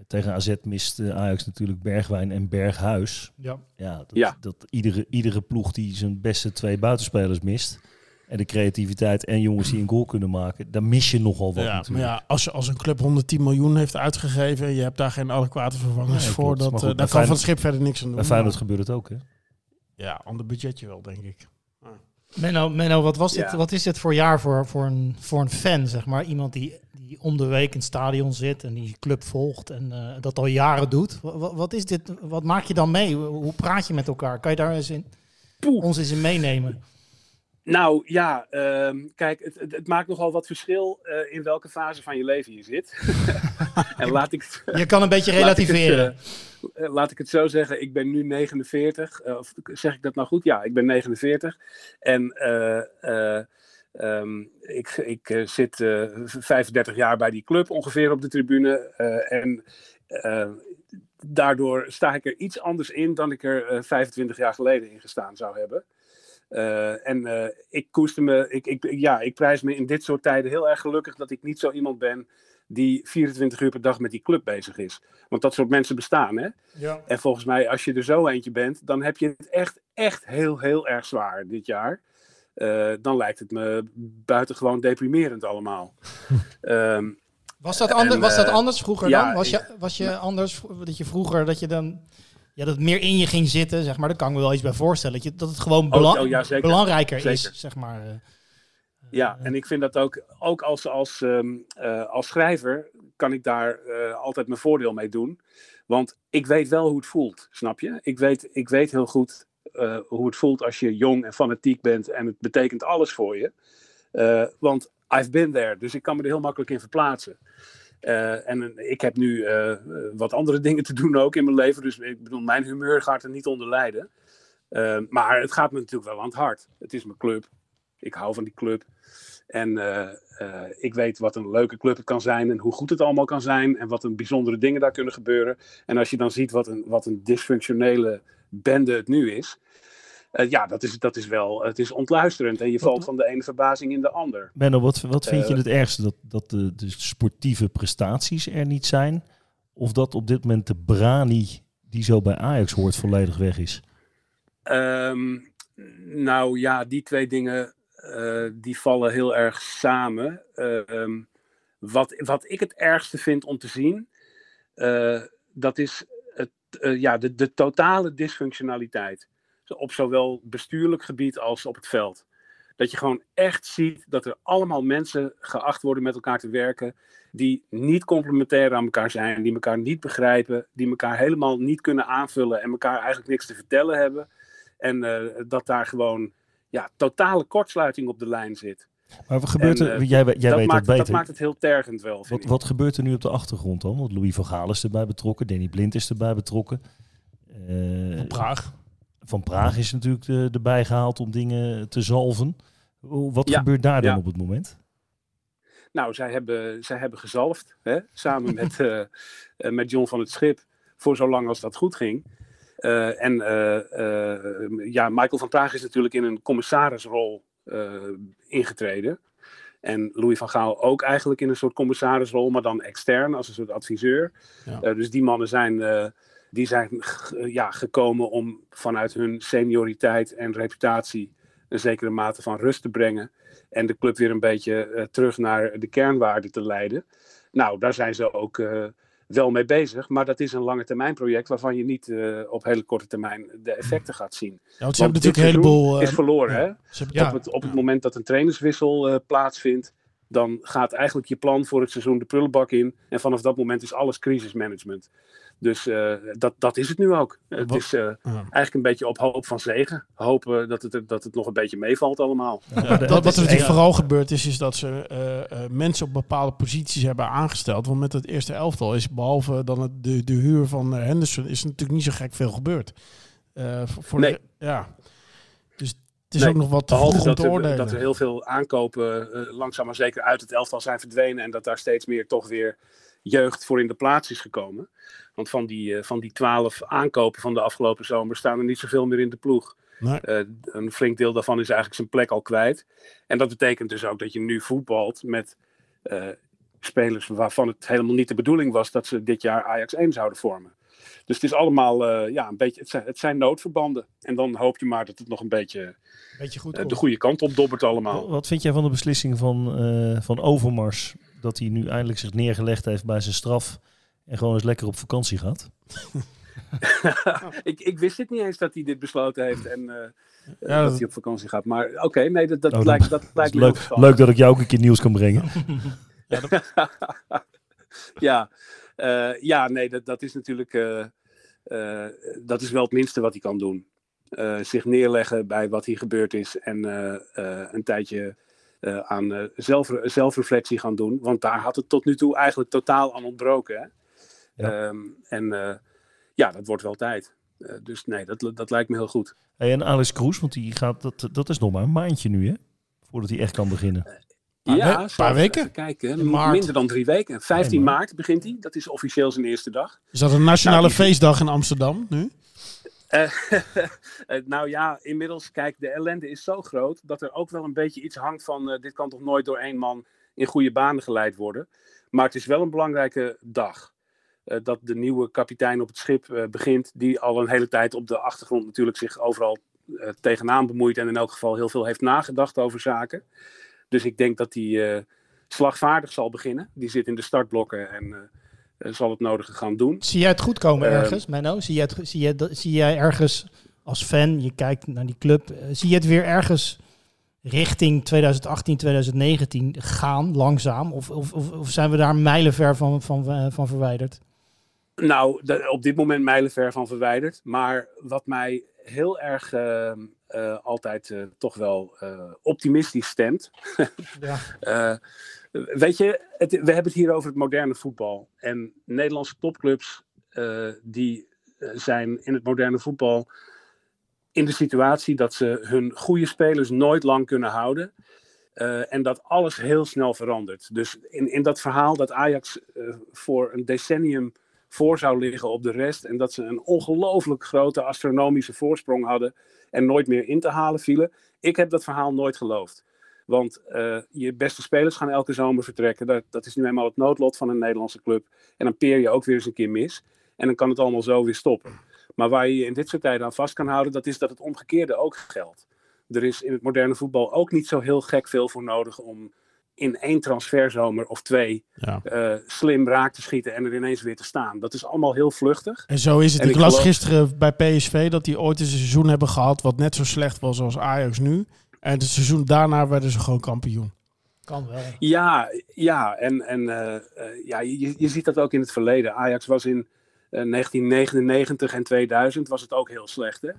Tegen AZ mist eh, Ajax natuurlijk Bergwijn en Berghuis. Ja. Ja, dat, Ja. dat iedere, iedere ploeg die zijn beste twee buitenspelers mist... en de creativiteit en jongens die een goal kunnen maken... dan mis je nogal wat Ja, maar natuurlijk. ja, als, je, als een club 110 miljoen heeft uitgegeven... en je hebt daar geen adequate vervangers Nee, voor... Dat, Maar eh, goed, daar bij kan Van het Schip verder niks aan doen. Bij Feyenoord maar- gebeurt het ook, hè? Ja, ander budgetje wel, denk ik. Menno, Menno wat, was dit, Ja. wat is dit voor jaar voor, voor, een, voor een fan, zeg maar? Iemand die, die om de week in het stadion zit en die club volgt en eh, dat al jaren doet. Wat, wat is dit? Wat maak je dan mee? Hoe hoe praat je met elkaar? Kan je daar eens in, Poeh. ons eens in meenemen? Nou ja, ehm, kijk, het, het, het maakt nogal wat verschil eh, in welke fase van je leven je zit. en laat ik Je kan een beetje laat ik het, relativeren. eh, eh, laat ik het zo zeggen, ik ben nu 49. eh, of zeg ik dat nou goed? Ja, ik ben 49. En eh, eh, ehm, ik, ik zit eh, 35 jaar bij die club ongeveer op de tribune. en daardoor sta ik er iets anders in dan ik er eh, 25 jaar geleden in gestaan zou hebben. Eh, en eh, ik koester me, ik, ik, ja, ik prijs me in dit soort tijden heel erg gelukkig dat ik niet zo iemand ben die 24 uur per dag met die club bezig is. Want dat soort mensen bestaan, hè? Ja. En volgens mij, als je er zo eentje bent, dan heb je het echt, echt heel, heel erg zwaar dit jaar. Eh, dan lijkt het me buitengewoon deprimerend allemaal. Ehm, Was dat, ander, en, was dat anders vroeger ja, dan? Was je, was je anders dat je vroeger dat je dan ja, dat het meer in je ging zitten, zeg maar? Daar kan ik me wel iets bij voorstellen. Dat, je, dat het gewoon bela- oh ja, zeker. belangrijker is, zeg maar. eh. Ja, en ik vind dat ook, ook als, als, ehm, eh, als schrijver kan ik daar eh, altijd mijn voordeel mee doen. Want ik weet wel hoe het voelt, snap je? Ik weet, ik weet heel goed eh, hoe het voelt als je jong en fanatiek bent en het betekent alles voor je. Eh, want I've been there, dus ik kan me er heel makkelijk in verplaatsen. Eh, en eh, ik heb nu eh, wat andere dingen te doen ook in mijn leven, dus ik bedoel, mijn humeur gaat er niet onder lijden. Maar het gaat me natuurlijk wel aan het hart. Het is mijn club. Ik hou van die club. En ik weet wat een leuke club het kan zijn en hoe goed het allemaal kan zijn en wat een bijzondere dingen daar kunnen gebeuren. En als je dan ziet wat een, wat een dysfunctionele bende het nu is, eh, ja, dat is, dat is wel, het is ontluisterend en je valt van de ene verbazing in de ander. Benno, wat, wat vind je Eh, het ergste? Dat, dat de, de sportieve prestaties er niet zijn? Of dat op dit moment de brani die zo bij Ajax hoort volledig weg is? Ehm, Nou ja, die twee dingen uh, die vallen heel erg samen. Uh, um, wat, wat ik het ergste vind om te zien, uh, dat is het, ja, de, de totale dysfunctionaliteit. Op zowel bestuurlijk gebied als op het veld. Dat je gewoon echt ziet dat er allemaal mensen geacht worden met elkaar te werken. Die niet complementair aan elkaar zijn, die elkaar niet begrijpen, die elkaar helemaal niet kunnen aanvullen en elkaar eigenlijk niks te vertellen hebben. En uh, dat daar gewoon ja, totale kortsluiting op de lijn zit. Maar wat gebeurt er? En, uh, jij, jij dat weet maakt, dat beter. Dat maakt het heel tergend wel. Wat, wat, gebeurt er nu op de achtergrond dan? Want Louis van Gaal is erbij betrokken, Danny Blind is erbij betrokken. Uh, Praag. Van Praag is natuurlijk de, erbij gehaald om dingen te zalven. Wat ja, gebeurt daar dan ja. op het moment? Nou, zij hebben, zij hebben gezalfd, hè? samen met, uh, met John van het Schip, voor zolang als dat goed ging. Uh, en uh, ja, Michael van Praag is natuurlijk in een commissarisrol ingetreden. En Louis van Gaal ook eigenlijk in een soort commissarisrol, maar dan extern als een soort adviseur. Ja. dus die mannen zijn, die zijn ja, gekomen om vanuit hun senioriteit en reputatie een zekere mate van rust te brengen. En de club weer een beetje uh, terug naar de kernwaarden te leiden. Nou, daar zijn ze ook uh, wel mee bezig. Maar dat is een lange termijn project waarvan je niet uh, op hele korte termijn de effecten gaat zien. Ja, want ze hebben natuurlijk een heleboel. is verloren. ja. Hè? Hebben, ja. Op het, op het moment dat een trainerswissel plaatsvindt. Dan gaat eigenlijk je plan voor het seizoen de prullenbak in. En vanaf dat moment is alles crisismanagement. Dus uh, dat, dat is het nu ook. Het is uh, ja. eigenlijk een beetje op hoop van zegen. Hopen dat het, dat het nog een beetje meevalt allemaal. Ja, dat, dat, wat er natuurlijk vooral gebeurd is, is dat ze uh, mensen op bepaalde posities hebben aangesteld. Want met het eerste elftal is, behalve dan het, de, de huur van Henderson, is er natuurlijk niet zo gek veel gebeurd. voor, voor nee. de, ja. Dus het is nee, ook nog wat te vroeg om te oordelen. Dat er heel veel aankopen langzaam maar zeker uit het elftal zijn verdwenen. En dat daar steeds meer toch weer jeugd voor in de plaats is gekomen. Want van die, uh, van die twaalf aankopen van de afgelopen zomer staan er niet zoveel meer in de ploeg. Nee. Uh, een flink deel daarvan is eigenlijk zijn plek al kwijt. En dat betekent dus ook dat je nu voetbalt met uh, spelers waarvan het helemaal niet de bedoeling was dat ze dit jaar Ajax 1 zouden vormen. Dus het is allemaal ja, een beetje, het zijn, het zijn noodverbanden. En dan hoop je maar dat het nog een beetje, beetje goed de goede kant op dobbert allemaal. Wat vind jij van de beslissing van, van Overmars? Dat hij nu eindelijk zich neergelegd heeft bij zijn straf en gewoon eens lekker op vakantie gaat? ik, ik wist het niet eens dat hij dit besloten heeft en uh, ja, dat, dat hij op vakantie gaat. Maar oké, okay, nee, dat, dat, oh, lijkt, dat, lijkt dat leuk, leuk dat ik jou ook een keer nieuws kan brengen. ja, dat... ja, uh, ja, nee, dat, dat is natuurlijk uh, dat is wel het minste wat hij kan doen. zich neerleggen bij wat hier gebeurd is en een tijdje uh, aan uh, zelf, zelfreflectie gaan doen. Want daar had het tot nu toe eigenlijk totaal aan ontbroken. Hè? Ja. Um, en uh, ja, dat wordt wel tijd. dus nee, dat, dat lijkt me heel goed. Hey, en Alex Kroes, want die gaat, dat, dat is nog maar een maandje nu, hè? Voordat hij echt kan beginnen. ja, een paar weken. Even kijken. Minder dan drie weken. 15 maart. maart begint hij. Dat is officieel zijn eerste dag. Is dat een nationale nou, feestdag in Amsterdam nu? Uh, nou ja, inmiddels, kijk, de ellende is zo groot dat er ook wel een beetje iets hangt van: uh, dit kan toch nooit door één man in goede banen geleid worden. Maar het is wel een belangrijke dag. Uh, dat de nieuwe kapitein op het schip begint, die al een hele tijd op de achtergrond natuurlijk zich overal tegenaan bemoeit en in elk geval heel veel heeft nagedacht over zaken. Dus ik denk dat hij slagvaardig zal beginnen. Die zit in de startblokken en zal het nodige gaan doen. Zie jij het goed komen ergens, uh, Menno? Zie jij, het, zie, jij, zie jij ergens als fan, je kijkt naar die club, zie je het weer ergens richting 2018, 2019 gaan, langzaam? Of, of, of zijn we daar mijlenver van, van, van verwijderd? Nou, de, op dit moment mijlenver van verwijderd. Maar wat mij heel erg altijd toch wel optimistisch stemt... ja. Weet je, het, we hebben het hier over het moderne voetbal. En Nederlandse topclubs die zijn in het moderne voetbal in de situatie dat ze hun goede spelers nooit lang kunnen houden. Uh, en dat alles heel snel verandert. Dus in, in dat verhaal dat Ajax uh, voor een decennium voor zou liggen op de rest. En dat ze een ongelooflijk grote astronomische voorsprong hadden. En nooit meer in te halen vielen. Ik heb dat verhaal nooit geloofd. Want uh, je beste spelers gaan elke zomer vertrekken. Dat, dat is nu eenmaal het noodlot van een Nederlandse club. En dan peer je ook weer eens een keer mis. En dan kan het allemaal zo weer stoppen. Maar waar je je in dit soort tijden aan vast kan houden, dat is dat het omgekeerde ook geldt. Er is in het moderne voetbal ook niet zo heel gek veel voor nodig om in één transferzomer of twee Ja. eh, slim raak te schieten en er ineens weer te staan. Dat is allemaal heel vluchtig. En zo is het. En ik ik las geloof- gisteren bij PSV dat die ooit eens een seizoen hebben gehad wat net zo slecht was als Ajax nu. En het seizoen daarna werden ze gewoon kampioen. Kan wel. Ja, ja en, en eh, eh, ja, je, je ziet dat ook in het verleden. Ajax was in eh, 1999 en 2000 was het ook heel slecht. Hè?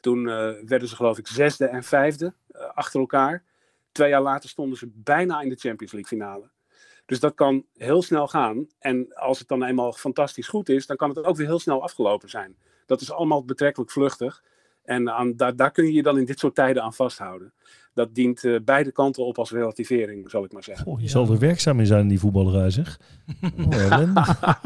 Toen werden ze geloof ik zesde en vijfde achter elkaar. Twee jaar later stonden ze bijna in de Champions League finale. Dus dat kan heel snel gaan. En als het dan eenmaal fantastisch goed is, dan kan het ook weer heel snel afgelopen zijn. Dat is allemaal betrekkelijk vluchtig. En aan, daar, daar kun je je dan in dit soort tijden aan vasthouden. Dat dient eh, beide kanten op als relativering, zal ik maar zeggen. Oh, je zal er werkzaam in zijn in die voetballerij, zeg.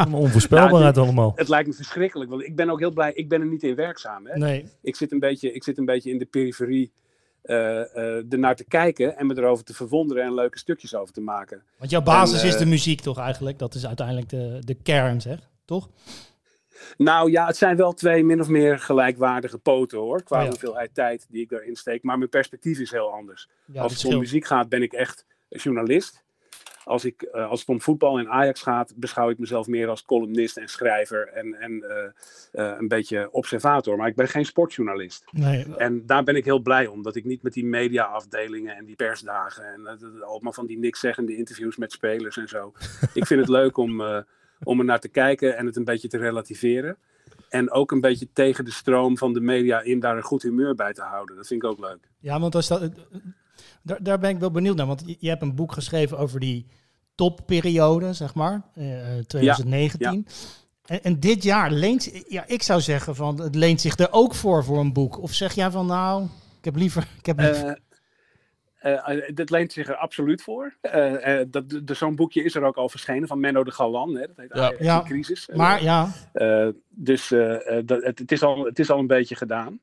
Oh. Onvoorspelbaarheid allemaal. Het lijkt me verschrikkelijk, want ik ben ook heel blij. Ik ben er niet in werkzaam. Hè? Nee. Ik, zit een beetje, ik zit een beetje in de periferie ernaar te kijken en me erover te verwonderen en leuke stukjes over te maken. Want jouw basis En, is eh, de muziek toch eigenlijk? Dat is uiteindelijk de, de kern, zeg. Toch? Nou ja, het zijn wel twee min of meer gelijkwaardige poten hoor. Qua Oh ja. hoeveelheid tijd die ik daarin steek. Maar mijn perspectief is heel anders. Ja, als het om muziek gaat, ben ik echt journalist. Als, ik, eh, als het om voetbal en Ajax gaat, beschouw ik mezelf meer als columnist en schrijver en, en eh, eh, een beetje observator. Maar ik ben geen sportjournalist. Nee. En daar ben ik heel blij om, dat ik niet met die mediaafdelingen en die persdagen en allemaal van die niks zeggende interviews met spelers en zo. ik vind het leuk om, om er naar te kijken en het een beetje te relativeren. En ook een beetje tegen de stroom van de media in daar een goed humeur bij te houden. Dat vind ik ook leuk. Ja, want als dat, daar, daar ben ik wel benieuwd naar. Want je, je hebt een boek geschreven over die topperiode, zeg maar, eh, 2019. En, en dit jaar leent, ja, ik zou zeggen van het leent zich er ook voor voor een boek. Of zeg jij van nou, ik heb liever, ik heb liever Eh, eh, eh, dit leent zich er absoluut voor. Eh, eh, dat, Zo'n boekje is er ook al verschenen van Menno de Galan. Hè? Dat heet Ja. Ja, Crisis. maar ja. Eh, dus eh, eh, dat, het, het, is al, het is al een beetje gedaan.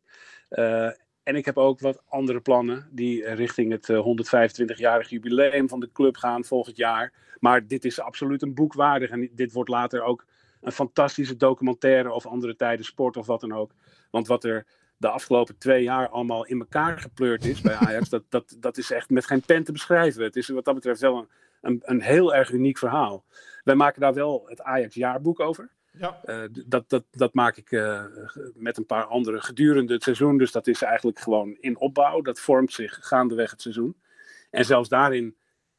Eh, en ik heb ook wat andere plannen die eh, richting het eh, 125-jarig jubileum van de club gaan volgend jaar. Maar dit is absoluut een boek waardig. En dit wordt later ook een fantastische documentaire of andere tijden sport of wat dan ook. Want wat er de afgelopen twee jaar allemaal in elkaar gepleurd is bij Ajax, dat, dat, dat is echt met geen pen te beschrijven. Het is wat dat betreft wel een, een, een heel erg uniek verhaal. Wij maken daar wel het Ajax jaarboek over. Ja. Eh, dat, dat, dat maak ik eh, met een paar anderen gedurende het seizoen. Dus dat is eigenlijk gewoon in opbouw. Dat vormt zich gaandeweg het seizoen. En zelfs daarin,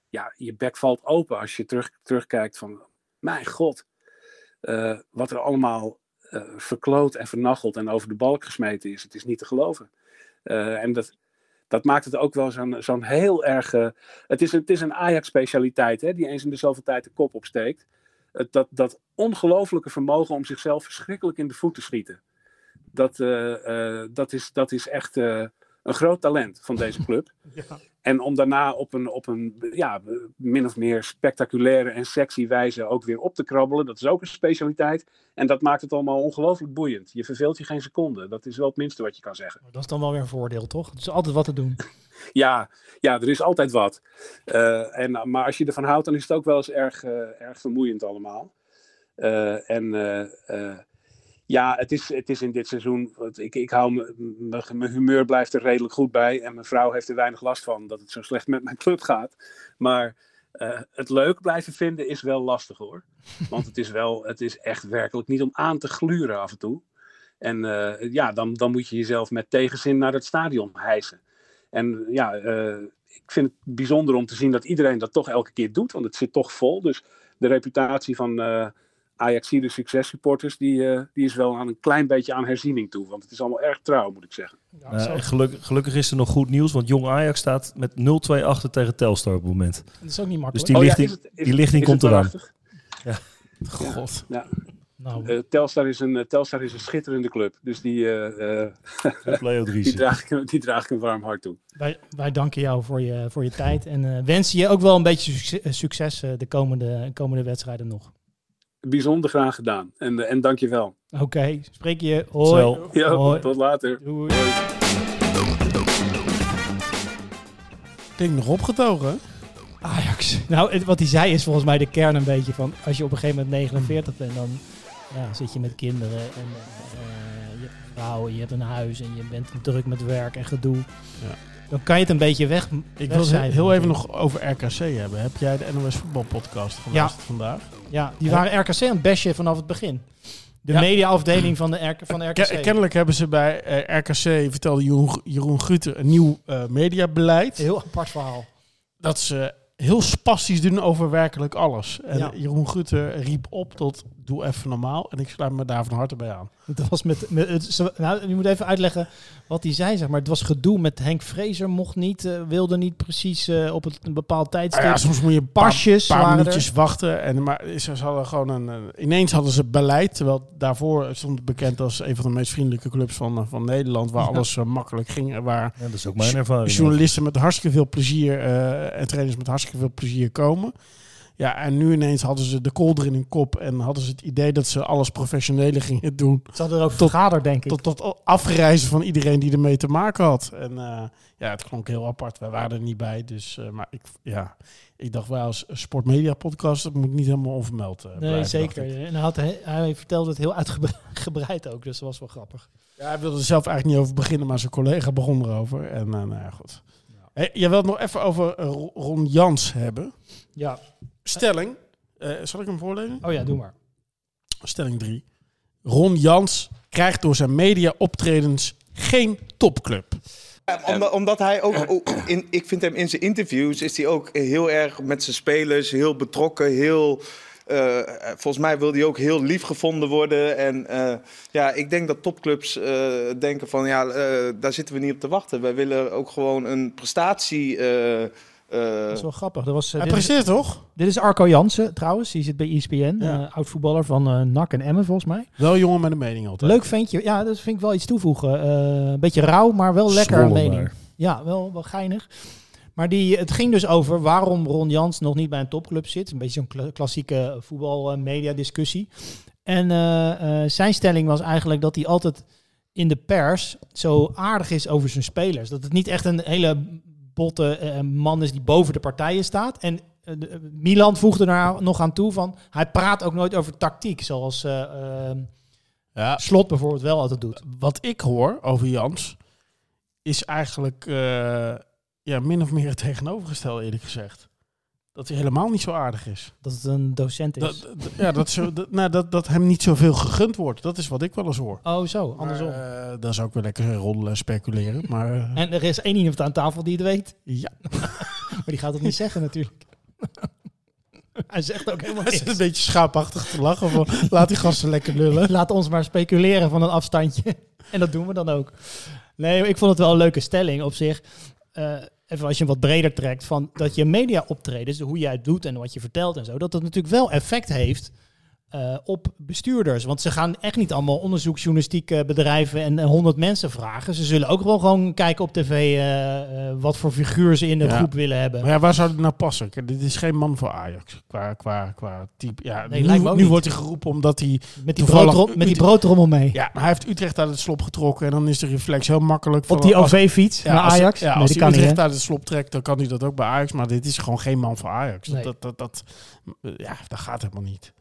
ja, je bek valt open als je terug, terugkijkt van... Mijn god, eh, wat er allemaal verkloot en vernacheld en over de balk gesmeten is. Het is niet te geloven. En dat, dat maakt het ook wel zo'n zo'n heel erg... het, is, het is een Ajax-specialiteit, die eens in de zoveel tijd de kop opsteekt. Dat, dat ongelooflijke vermogen om zichzelf verschrikkelijk in de voet te schieten. Dat, eh, eh, dat, is, dat is echt eh, een groot talent van deze club. En om daarna op een, op een ja, min of meer spectaculaire en sexy wijze ook weer op te krabbelen. Dat is ook een specialiteit. En dat maakt het allemaal ongelooflijk boeiend. Je verveelt je geen seconde. Dat is wel het minste wat je kan zeggen. Dat is dan wel weer een voordeel, toch? Er is altijd wat te doen. Ja, ja er is altijd wat. Eh, en, maar als je ervan houdt, dan is het ook wel eens erg, eh, erg vermoeiend allemaal. Eh, en ja, het is, het is in dit seizoen. Ik, ik hou mijn humeur blijft er redelijk goed bij. En mijn vrouw heeft er weinig last van dat het zo slecht met mijn club gaat. Maar eh, het leuk blijven vinden is wel lastig hoor. Want het is wel, het is echt werkelijk niet om aan te gluren af en toe. En eh, ja, dan, dan moet je jezelf met tegenzin naar het stadion hijsen. En ja, eh, ik vind het bijzonder om te zien dat iedereen dat toch elke keer doet, want het zit toch vol. Dus de reputatie van Ajaxide successupporters, die, eh, die is wel aan een klein beetje aan herziening toe. Want het is allemaal erg trouw, moet ik zeggen. En geluk- gelukkig is er nog goed nieuws, want Jong Ajax staat met 0-2 achter tegen Telstar op het moment. Dat is ook niet Dus makkelijk. die Oh ja, lichting, is het- is die lichting is komt eraan. Ja. God. Ja. Nou. Eh, Telstar, is een, eh, Telstar is een schitterende club. Dus die, eh, eh, die, draag ik, die draag ik een warm hart toe. Wij, wij danken jou voor je, voor je tijd en wensen je ook wel een beetje succes, de komende, komende wedstrijden nog. Bijzonder graag gedaan. En, eh, en dank je wel. Oké, spreek je. Hoi. Ja, Hoi. tot later. Doei. Denk nog opgetogen. Ajax. Nou, het- wat hij zei is volgens mij de kern een beetje van... als je op een gegeven moment 49 bent, dan ja, zit je met kinderen. En, eh, je, vrouw en je hebt een huis en je bent druk met werk en gedoe. Ja. Dan kan je het een beetje weg. Ik wil het heel even nog over RKC hebben. Heb jij de NOS voetbalpodcast geluisterd vandaag? Ja, die waren RKC aan het bashen vanaf het begin. De Ja. mediaafdeling van, de R van RKC. Ke- kennelijk hebben ze bij eh, RKC, vertelde Jeroen, Jeroen Guter, een nieuw eh, mediabeleid. Heel apart verhaal. Dat ze heel spastisch doen over werkelijk alles. En Ja. Jeroen Guter riep op tot doe even normaal. En ik sluit me daar van harte bij aan. Het was met, met het, ze- nou, je moet even uitleggen wat hij zei, zeg maar. Het was gedoe met Henk Vrezer, mocht niet, eh, wilde niet precies eh, op het, een bepaald tijdstip. Ja, soms moet je een paar, Pasjes paar waren minuutjes er. wachten. En, maar ze hadden gewoon een, eh, ineens hadden ze beleid. Terwijl daarvoor stond het bekend als een van de meest vriendelijke clubs van, van Nederland. Waar Ja. alles makkelijk ging. en Waar Ja, dat is ook mijn ervaring. journalisten met hartstikke veel plezier eh, en trainers met hartstikke veel plezier komen. Ja, en nu ineens hadden ze de kolder in hun kop en hadden ze het idee dat ze alles professioneler gingen doen. Ze hadden erover Tot- vergaderd, denk ik. Tot, tot afreizen van iedereen die ermee te maken had. En eh, ja, het klonk heel apart. Wij waren er niet bij. Dus, eh, maar ik, ja, ik dacht, wij als sportmedia podcast, dat moet niet helemaal onvermeld eh, nee, blijven, zeker. En hij, had, hij, vertelde het heel uitgebreid ook, dus dat was wel grappig. Ja, hij wilde er zelf eigenlijk niet over beginnen, maar zijn collega begon erover. En nou ja, goed. Hey, je wilt nog even over eh, Ron- Jans hebben. Ja. Stelling. Eh, zal ik hem voorlezen? Oh ja, doe maar. Stelling 3. Ron Jans krijgt door zijn media optredens geen topclub. Omdat, omdat hij ook, ook in, ik vind hem in zijn interviews, is hij ook heel erg met zijn spelers, heel betrokken, heel, eh, volgens mij wil hij ook heel lief gevonden worden. En eh, ja, ik denk dat topclubs eh, denken van, ja, eh, daar zitten we niet op te wachten. Wij willen ook gewoon een prestatie... eh, eh, Dat is wel grappig. Dat was, eh, Hij dit is- presteert toch? Dit is Arco Jansen trouwens, die zit bij ESPN, Ja. eh, oud voetballer van eh NAC en Emmen volgens mij. Wel jongen met een mening altijd. Leuk ventje, ja, dat vind ik wel iets toevoegen. Eh, een beetje rauw, maar wel lekker een mening. Ja, wel, wel geinig. Maar die, het ging dus over waarom Ron Jans nog niet bij een topclub zit. Een beetje zo'n kla- klassieke voetbal-media discussie. En eh, eh, zijn stelling was eigenlijk dat hij altijd in de pers zo aardig is over zijn spelers. Dat het niet echt een hele botte eh, man is die boven de partijen staat. En Milan voegde daar nog aan toe van... hij praat ook nooit over tactiek, zoals eh, eh, Ja, Slot bijvoorbeeld wel altijd doet. wat ik hoor over Jans is eigenlijk ja, min of meer het tegenovergestelde eerlijk gezegd. Dat hij helemaal niet zo aardig is. Dat het een docent is. Dat, ja, dat, zo, dat, nou, dat, dat hem niet zoveel gegund wordt. Dat is wat ik wel eens hoor. oh, zo, andersom. Maar, eh, daar zou ik weer lekker roddelen speculeren. Maar eh, en er is één iemand aan tafel die het weet. ja, Maar die gaat het niet zeggen natuurlijk. Hij zegt ook helemaal hij zit een niks. beetje schaapachtig te lachen. Van, laat die gasten lekker lullen. Laat ons maar speculeren van een afstandje. En dat doen we dan ook. Nee, ik vond het wel een leuke stelling op zich. Eh, even als je wat breder trekt, van dat je media optredens, hoe jij het doet en wat je vertelt en zo, dat dat natuurlijk wel effect heeft eh, op bestuurders. Want ze gaan echt niet allemaal onderzoeksjournalistieke bedrijven en honderd mensen vragen. Ze zullen ook wel gewoon kijken op tv eh, eh, wat voor figuur ze in de Ja. groep willen hebben. Maar ja, waar zou dit nou passen? Kijk, dit is geen man voor Ajax. Qua, qua, qua type. Ja, Nee, nu, wordt hij geroepen omdat hij... met, die broodrom, met die broodrommel mee. Ja, maar hij heeft Utrecht uit het slop getrokken. En dan is de reflex heel makkelijk. op van die OV-fiets Ja, naar Ajax. Ja, nee, als hij. Utrecht hè? uit het slop trekt, dan kan hij dat ook bij Ajax. Maar dit is gewoon geen man voor Ajax. Nee. Dat, dat, dat, ja, dat gaat helemaal niet.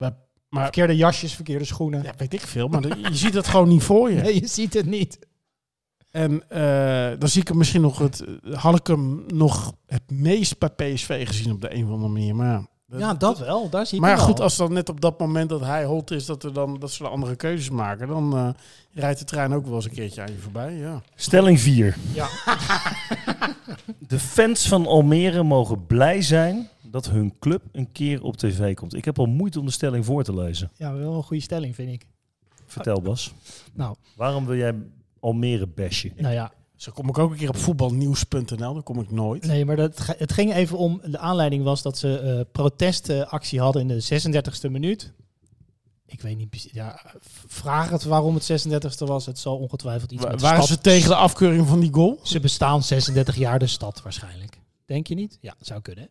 Maar, Verkeerde jasjes, verkeerde schoenen. ja, weet ik veel. Maar je ziet het gewoon niet voor je. Nee, je ziet het niet. En eh, dan zie ik hem misschien nog het... Had ik hem nog het meest bij PSV gezien op de een of andere manier. Maar ja, dat- Ja, dat wel. Daar zie ik Maar ja, goed, wel. als dan net op dat moment dat hij hot is, dat, er dan, dat ze dan andere keuzes maken, dan eh, rijdt de trein ook wel eens een keertje aan je voorbij. Ja. Stelling 4. Ja. De fans van Almere mogen blij zijn dat hun club een keer op tv komt. Ik heb al moeite om de stelling voor te lezen. Ja, wel een goede stelling, vind ik. Vertel Bas. Nou, Waarom wil jij Almere bashen? nou ja. Zo kom ik ook een keer op voetbalnieuws.nl, daar kom ik nooit. Nee, maar dat, het ging even om... De aanleiding was dat ze eh protestactie hadden in de 36e minuut. Ik weet niet precies... Ja, vraag het waarom het 36e was. Het zal ongetwijfeld iets Wa- met de waren stad- ze tegen de afkeuring van die goal? Ze bestaan 36 jaar de stad waarschijnlijk. Denk je niet? Ja, zou kunnen.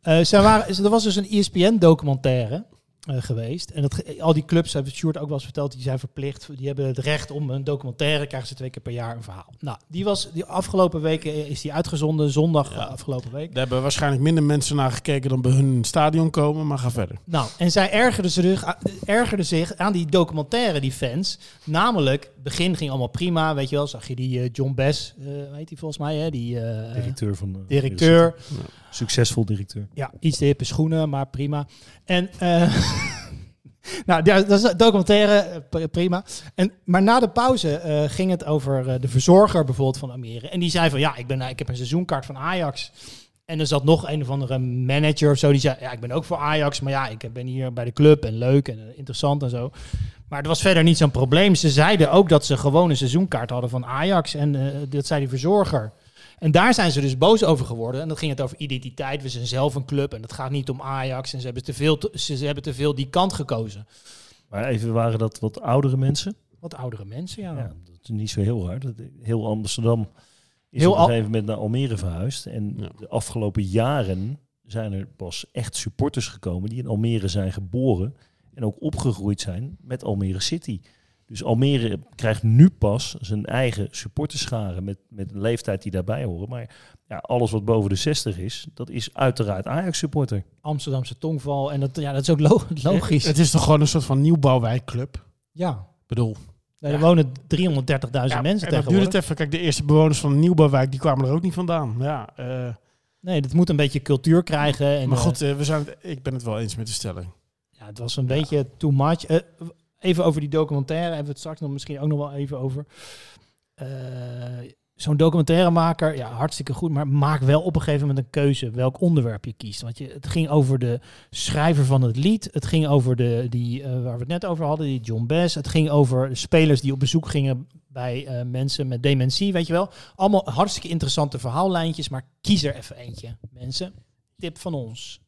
Eh ze waren, er was dus een ESPN-documentaire eh, geweest. En dat, al die clubs, hebben Sjoerd ook wel eens verteld, die zijn verplicht. Die hebben het recht om een documentaire, krijgen ze twee keer per jaar een verhaal. Nou, die was die afgelopen weken is die uitgezonden, zondag eh, afgelopen week. Daar hebben waarschijnlijk minder mensen naar gekeken dan bij hun stadion komen, maar ga verder. Nou, en zij ergerden zich, ergerden zich aan die documentaire, die fans. Namelijk, begin ging allemaal prima, weet je wel. Zag je die eh, John Bess, eh weet hij volgens mij, hè? Die eh, Directeur van de directeur. Succesvol directeur. Ja, iets te hippe schoenen, maar prima. En eh, nou, ja, dat is documentaire, eh, prima. En, maar na de pauze eh, ging het over eh, de verzorger bijvoorbeeld van Almere. En die zei van, ja, ik, ben, ik heb een seizoenkaart van Ajax. En er zat nog een of andere manager of zo, die zei, ja, ik ben ook voor Ajax. Maar ja, ik ben hier bij de club en leuk en interessant en zo. Maar er was verder niet zo'n probleem. Ze zeiden ook dat ze gewoon een seizoenkaart hadden van Ajax. En dat zei die verzorger. En daar zijn ze dus boos over geworden. En dat ging het over identiteit. We zijn zelf een club en het gaat niet om Ajax. En ze hebben te veel, te- ze, hebben te veel die kant gekozen. Maar even waren dat wat oudere mensen? Wat oudere mensen, ja. Ja, dat is niet zo heel hard. Dat- Heel Amsterdam is Heel op een gegeven moment naar Almere verhuisd. En de afgelopen jaren zijn er pas echt supporters gekomen die in Almere zijn geboren en ook opgegroeid zijn met Almere City. Dus Almere krijgt nu pas zijn eigen supporterscharen met, met een leeftijd die daarbij horen. Maar ja, alles wat boven de 60 is, dat is uiteraard Ajax-supporter. Amsterdamse tongval. En dat, ja, dat is ook lo- logisch. Het is toch gewoon een soort van nieuwbouwwijkclub? Ja. Ik bedoel... Nee, er wonen 330.000 mensen dat tegenwoordig. duurt het even. Kijk, de eerste bewoners van de nieuwbouwwijk, die kwamen er ook niet vandaan. Ja, eh, Nee, dat moet een beetje cultuur krijgen. En, maar eh, goed, eh, we zijn het, ik ben het wel eens met de stelling. Ja, het was een beetje too much. Eh, even over die documentaire hebben we het straks nog misschien ook nog wel even over. Eh, Zo'n documentairemaker, ja, hartstikke goed, maar maak wel op een gegeven moment een keuze welk onderwerp je kiest. Want je, het ging over de schrijver van het lied, het ging over de, die, eh, waar we het net over hadden, die John Bass. Het ging over spelers die op bezoek gingen bij eh, mensen met dementie, weet je wel. Allemaal hartstikke interessante verhaallijntjes, maar kies er even eentje, mensen. Tip van ons.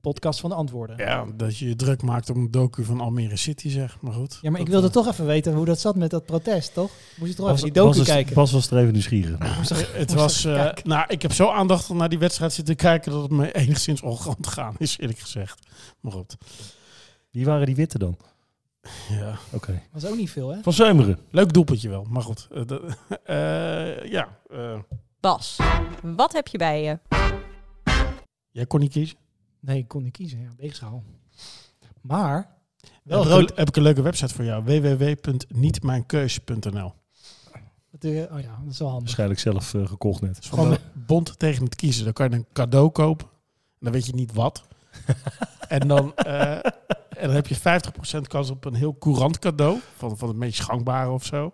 Podcast van de antwoorden. Ja, dat je je druk maakt om een docu van Almere City, zeg. Maar goed. Ja, maar ik wilde eh, toch even weten hoe dat zat met dat protest, toch? Moest je toch even die docu kijken? Bas was er even nieuwsgierig. Moest er- Het moest was, eh, nou, ik heb zo aandachtig naar die wedstrijd zitten kijken dat het me enigszins ongegaan is, eerlijk gezegd. Maar goed. Wie waren die witte dan? Ja. Oké. was ook niet veel, hè? Van Zeumeren. Leuk doelpuntje wel, maar goed. Eh, ja. eh, Bas, wat heb je bij je? jij kon niet kiezen. Nee, ik kon niet kiezen. Ja, weegschaal. Maar, wel heb, ik heb ik een leuke website voor jou. www.nietmijnkeus.nl Dat, eh, oh ja, dat is wel handig. Waarschijnlijk zelf eh, gekocht net. Gewoon bond tegen het kiezen. Dan kan je een cadeau kopen. En dan weet je niet wat. en, dan, eh, en dan heb je 50% kans op een heel courant cadeau. Van, van het meest gangbare of zo.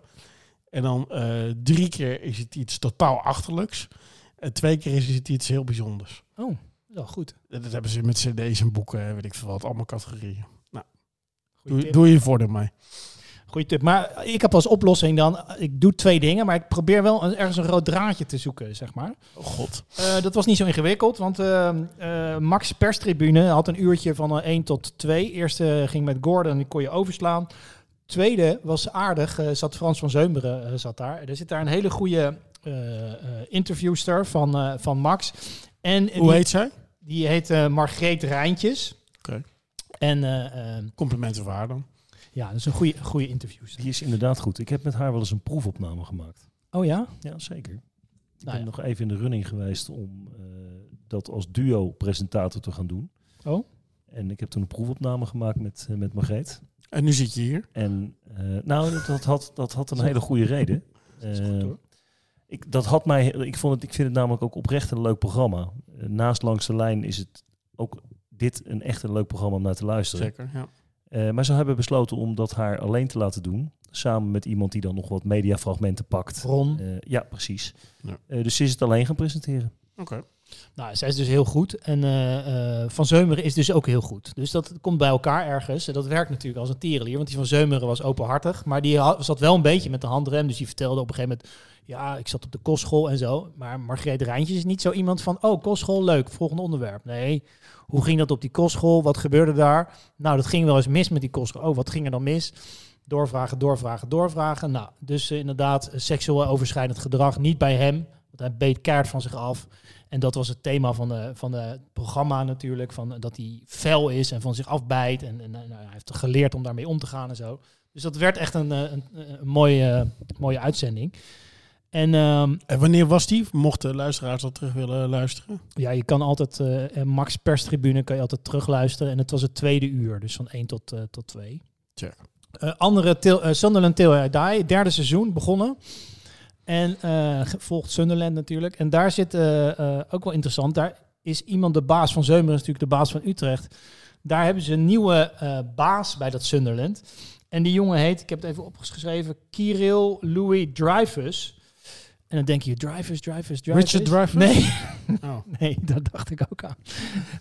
En dan eh, drie keer is het iets totaal achterlijks. En twee keer is het iets heel bijzonders. Oh, wel goed. Dat hebben ze met cd's en boeken, weet ik veel wat. Allemaal categorieën. Nou, doe, doe je voordeel mee. Goeie tip. Maar ik heb als oplossing dan, ik doe twee dingen, maar ik probeer wel een- ergens een rood draadje te zoeken, zeg maar. Oh god. Eh, dat was niet zo ingewikkeld, want eh, eh, Max perstribune had een uurtje van eh, 1 tot 2. Eerste ging met Gordon, die kon je overslaan. Tweede was aardig, zat Frans van Zeumeren zat daar. Er zit daar een hele goede interviewster van, van Max. En Hoe die, heet zij? Die heet eh Margreet Rijntjes. Oké. En eh, eh, Complimenten voor haar dan. ja, dat is een goede, goede interviewster. Die is inderdaad goed. Ik heb met haar wel eens een proefopname gemaakt. Oh ja? Ja, zeker. Ik Nou ben ja. nog even in de running geweest om eh, dat als duo-presentator te gaan doen. Oh? En ik heb toen een proefopname gemaakt met, met Margreet. En nu zit je hier. En eh, nou, dat, dat, had, dat had een hele goede reden. is goed, ik, dat had mij, ik, vond het, ik vind het namelijk ook oprecht een leuk programma. Eh, naast Langs de Lijn is het ook dit een echt een leuk programma om naar te luisteren. Zeker, ja. Eh, maar ze hebben besloten om dat haar alleen te laten doen. Samen met iemand die dan nog wat mediafragmenten pakt. Ron. Eh, ja, precies. Ja. Dus ze is het alleen gaan presenteren. Oké. Nou, zij is dus heel goed. En eh, eh, Van Zeumeren is dus ook heel goed. Dus dat komt bij elkaar ergens. En dat werkt natuurlijk als een tierenlier. Want die Van Zeumeren was openhartig. Maar die zat wel een beetje met de handrem. Dus die vertelde op een gegeven moment... Ja, ik zat op de kostschool en zo. Maar Margreet Rijntjes is niet zo iemand van... Oh, kostschool, leuk. Volgende onderwerp. Nee, hoe ging dat op die kostschool? Wat gebeurde daar? Nou, dat ging wel eens mis met die kostschool. Oh, wat ging er dan mis? Doorvragen, doorvragen, doorvragen. Nou, dus eh, inderdaad, seksueel overschrijdend gedrag. Niet bij hem. Want hij beet kaart van zich af. En dat was het thema van, de, van de- het programma natuurlijk. Van, eh, dat hij fel is en van zich afbijt. En, en nou, hij heeft geleerd om daarmee om te gaan en zo. Dus dat werd echt een, eh, een, een mooie, mooie uitzending. En ehm, En wanneer was die? Mochten luisteraars dat terug willen luisteren? ja, je kan altijd, eh, eh, Max perstribune kan je altijd terugluisteren. En het was het tweede uur, dus van 1 tot, eh, tot 2. Check. Eh, andere, eh, Sunderland Till I Die, derde seizoen begonnen. En eh, volgt Sunderland natuurlijk. En daar zit eh, eh, ook wel interessant. Daar is iemand de baas van Zeumeren, is natuurlijk de baas van Utrecht. Daar hebben ze een nieuwe eh, baas bij dat Sunderland. En die jongen heet, ik heb het even opgeschreven, Kirill Louis Dreyfus. En dan denk je, Dreyfus, Dreyfus, Dreyfus. Richard Dreyfuss? Nee. Oh. nee, dat dacht ik ook aan.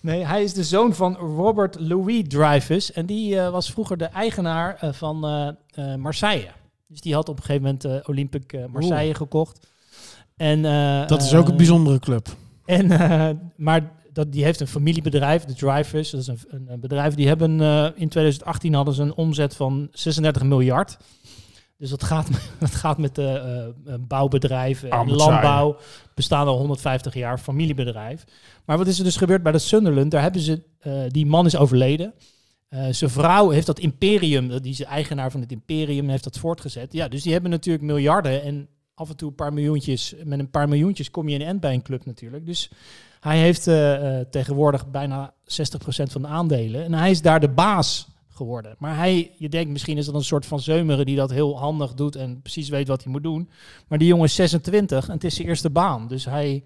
Nee, hij is de zoon van Robert Louis Dreyfus. En die eh, was vroeger de eigenaar eh, van Marseille. Dus die had op een gegeven moment eh, Olympique eh, Marseille gekocht. En, eh, Dat is ook een bijzondere club. En, maar dat, die heeft een familiebedrijf, de Dreyfus. Dat is een, een, bedrijf. Die hebben in 2018 hadden ze een omzet van 36 miljard. Dus dat gaat, dat gaat met de bouwbedrijven en landbouw. Bestaan al 150 jaar, familiebedrijf. Maar wat is er dus gebeurd bij de Sunderland? Daar hebben ze, die man is overleden. Eh, zijn vrouw heeft dat imperium, die is eigenaar van het imperium, heeft dat voortgezet. Ja, dus die hebben natuurlijk miljarden en af en toe een paar miljoentjes. Met een paar miljoentjes kom je in end bij een club natuurlijk. Dus hij heeft eh, eh, tegenwoordig bijna 60% van de aandelen. En hij is daar de baas geworden. Maar hij, je denkt misschien is dat een soort van zeumeren die dat heel handig doet en precies weet wat hij moet doen. Maar die jongen is 26 en het is zijn eerste baan. Dus hij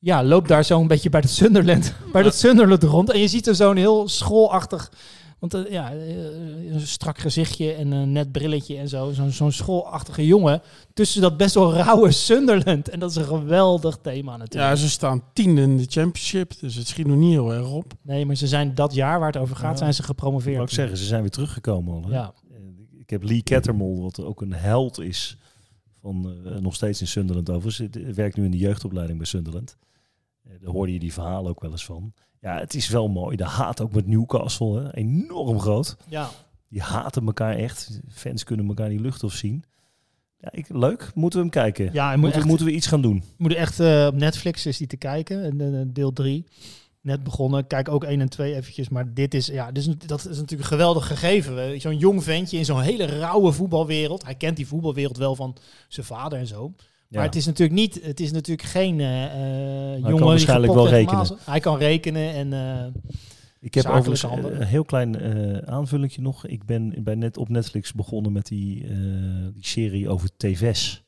ja, loopt daar zo een beetje bij het Sunderland, bij het Sunderland rond. En je ziet er zo'n heel schoolachtig, want eh, ja, eh, een strak gezichtje en een net brilletje en zo. Zo'n zo'n schoolachtige jongen tussen dat best wel rauwe Sunderland. En dat is een geweldig thema natuurlijk. Ja, ze staan tiende in de championship, dus het schiet nog niet heel erg op. Nee, maar ze zijn dat jaar waar het over gaat, Ja. zijn ze gepromoveerd. Wou ik zeggen, ze zijn weer teruggekomen al. Hè? Ja. En Ik heb Lee Kettermol, wat ook een held is, van, eh, nog steeds in Sunderland overigens. Werkt nu in de jeugdopleiding bij Sunderland. Eh, daar hoorde je die verhalen ook wel eens van. Ja, het is wel mooi. De haat ook met Newcastle, hè? enorm groot. Ja. Die haten elkaar echt. Fans kunnen elkaar niet lucht of zien. Ja, ik, leuk. Moeten we hem kijken? Ja, moet moeten, echt- moeten we iets gaan doen? Moet echt eh, op Netflix is die te kijken. En, eh, deel 3. Net begonnen. Kijk ook 1 en 2 eventjes. Maar dit is, ja, dit is, dat is natuurlijk een geweldig gegeven. Zo'n jong ventje in zo'n hele rauwe voetbalwereld. Hij kent die voetbalwereld wel van zijn vader en zo. Maar het is natuurlijk niet, het is natuurlijk geen eh jongen kan die waarschijnlijk wel rekenen. Hij kan rekenen en eh Ik heb overigens eh, een heel klein eh aanvullingje nog. Ik ben bij net op Netflix begonnen met die, die serie over TV's.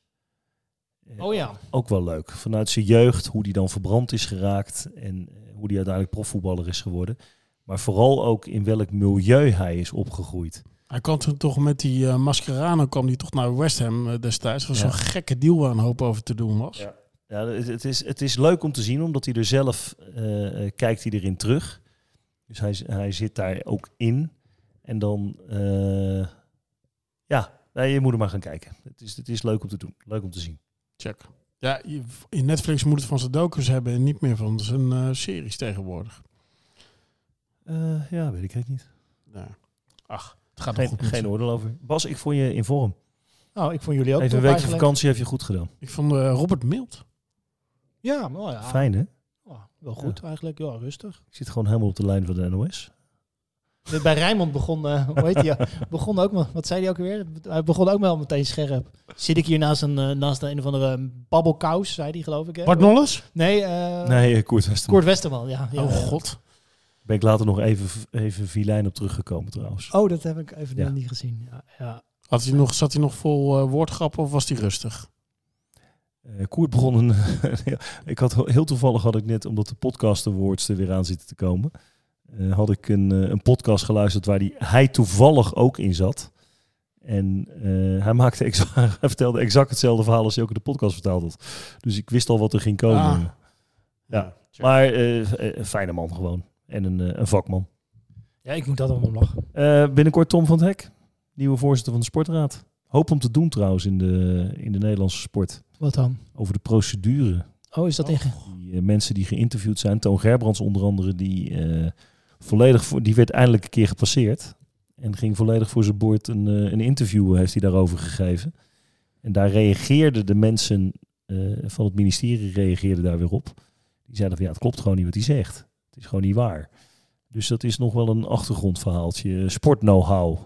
Oh ja. Ook wel leuk. Vanuit zijn jeugd, hoe die dan verbrand is geraakt en hoe die uiteindelijk profvoetballer is geworden. Maar vooral ook in welk milieu hij is opgegroeid. Hij kwam toen toch met die Mascherano kwam die toch naar West Ham eh, destijds. was Ja. zo'n gekke deal waar een hoop over te doen was. Ja. Ja, het, het is, het is leuk om te zien, omdat hij er zelf eh, kijkt hij erin terug. Dus hij, hij zit daar ook in. En dan, ja, nee, je moet er maar gaan kijken. Het is, het is leuk om te doen, leuk om te zien. Check. Ja, je- in Netflix moet het van zijn docus hebben en niet meer van zijn series tegenwoordig. Ja, weet ik het niet. Ach, het gaat geen, nog goed. geen oordeel over. Bas, ik vond je in vorm. Oh, ik vond jullie ook Even een weekje eigenlijk. vakantie heb je goed gedaan. Ik vond eh, Robert mild. Ja, maar ja. Fijn, hè? Ja, wel goed eigenlijk. Ja, rustig. Ik zit gewoon helemaal op de lijn van de NOS. Bij Rijnmond begon, eh, hoe heet hij? begon ook wel, wat zei hij ook weer? Hij begon ook wel meteen scherp. Zit ik hier naast een, eh, naast een of andere babbelkous, zei hij geloof ik. Hè? Bart Nolles? Nee, eh nee, Koert Westerman. Koert Westerman, ja. ja oh god. Ben ik later nog even, even vilijn op teruggekomen trouwens. Oh, dat heb ik even Ja. niet gezien. Ja, ja. Had hij nog, zat hij nog vol eh, woordgrappen of was hij rustig? Eh, Koert begon een. ik had heel toevallig had ik net, omdat de podcast awards er weer aan zitten te komen, eh, had ik een, een podcast geluisterd waar die, hij toevallig ook in zat. En eh, hij, maakte exa- hij vertelde exact hetzelfde verhaal als hij ook in de podcast verteld had. Dus ik wist al wat er ging komen. Ah. Ja, maar een fijne man gewoon. En een, eh, een vakman. ja, ik moet dat allemaal lachen. Eh, binnenkort Tom van het Hek, nieuwe voorzitter van de Sportraad. Hoop om te doen trouwens in de, in de Nederlandse sport. Wat dan? Over de procedure. Oh, is dat in... Die eh, mensen die geïnterviewd zijn, Toon Gerbrands onder andere, die volledig voor, die werd eindelijk een keer gepasseerd. En ging volledig voor zijn boord een, een interview heeft hij daarover gegeven. En daar reageerden de mensen van het ministerie reageerde daar weer op. Die zeiden van ja, het klopt gewoon niet wat hij zegt. Het is gewoon niet waar. Dus dat is nog wel een achtergrondverhaaltje. Sport know-how.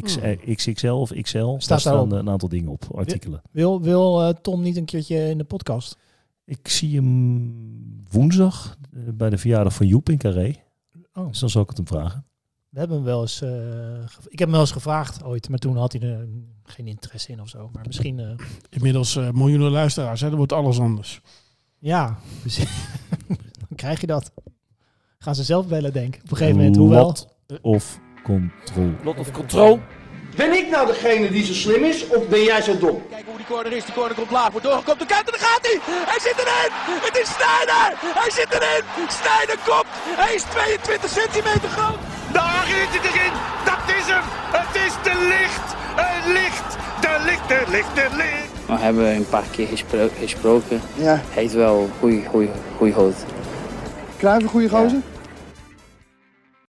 X, Hmm. eh, XXL of XL. Staat daar staan een aantal dingen op, artikelen. Wil, wil eh, Tom niet een keertje in de podcast? Ik zie hem woensdag eh, bij de verjaardag van Joep in Carré. Oh. Dus dan zal ik het hem vragen. We hebben hem wel eens... eh, gev- ik heb hem wel eens gevraagd ooit, maar toen had hij er geen interesse in of zo. Maar misschien... eh, Inmiddels eh, miljoenen luisteraars, hè? dan wordt alles anders. ja, precies. dan krijg je dat. Gaan ze zelf bellen, denk ik. Op een gegeven moment, hoewel... Lot of control. Lot of control. Ben ik nou degene die zo slim is of ben jij zo dom? Kijk hoe die corner is. Die corner komt laag. Wordt doorgekomen. De kant en daar gaat hij. Hij zit erin. Het is Sneijder. Hij zit erin. Sneijder komt. Hij is 22 centimeter groot. Daar is het erin. Dat is hem. Het is de licht. Het licht. De licht, de licht, de licht. We hebben een paar keer gespro- gesproken. Ja. Hij heeft wel goede, goede, goede hoofd. Kruijf een goede gozer?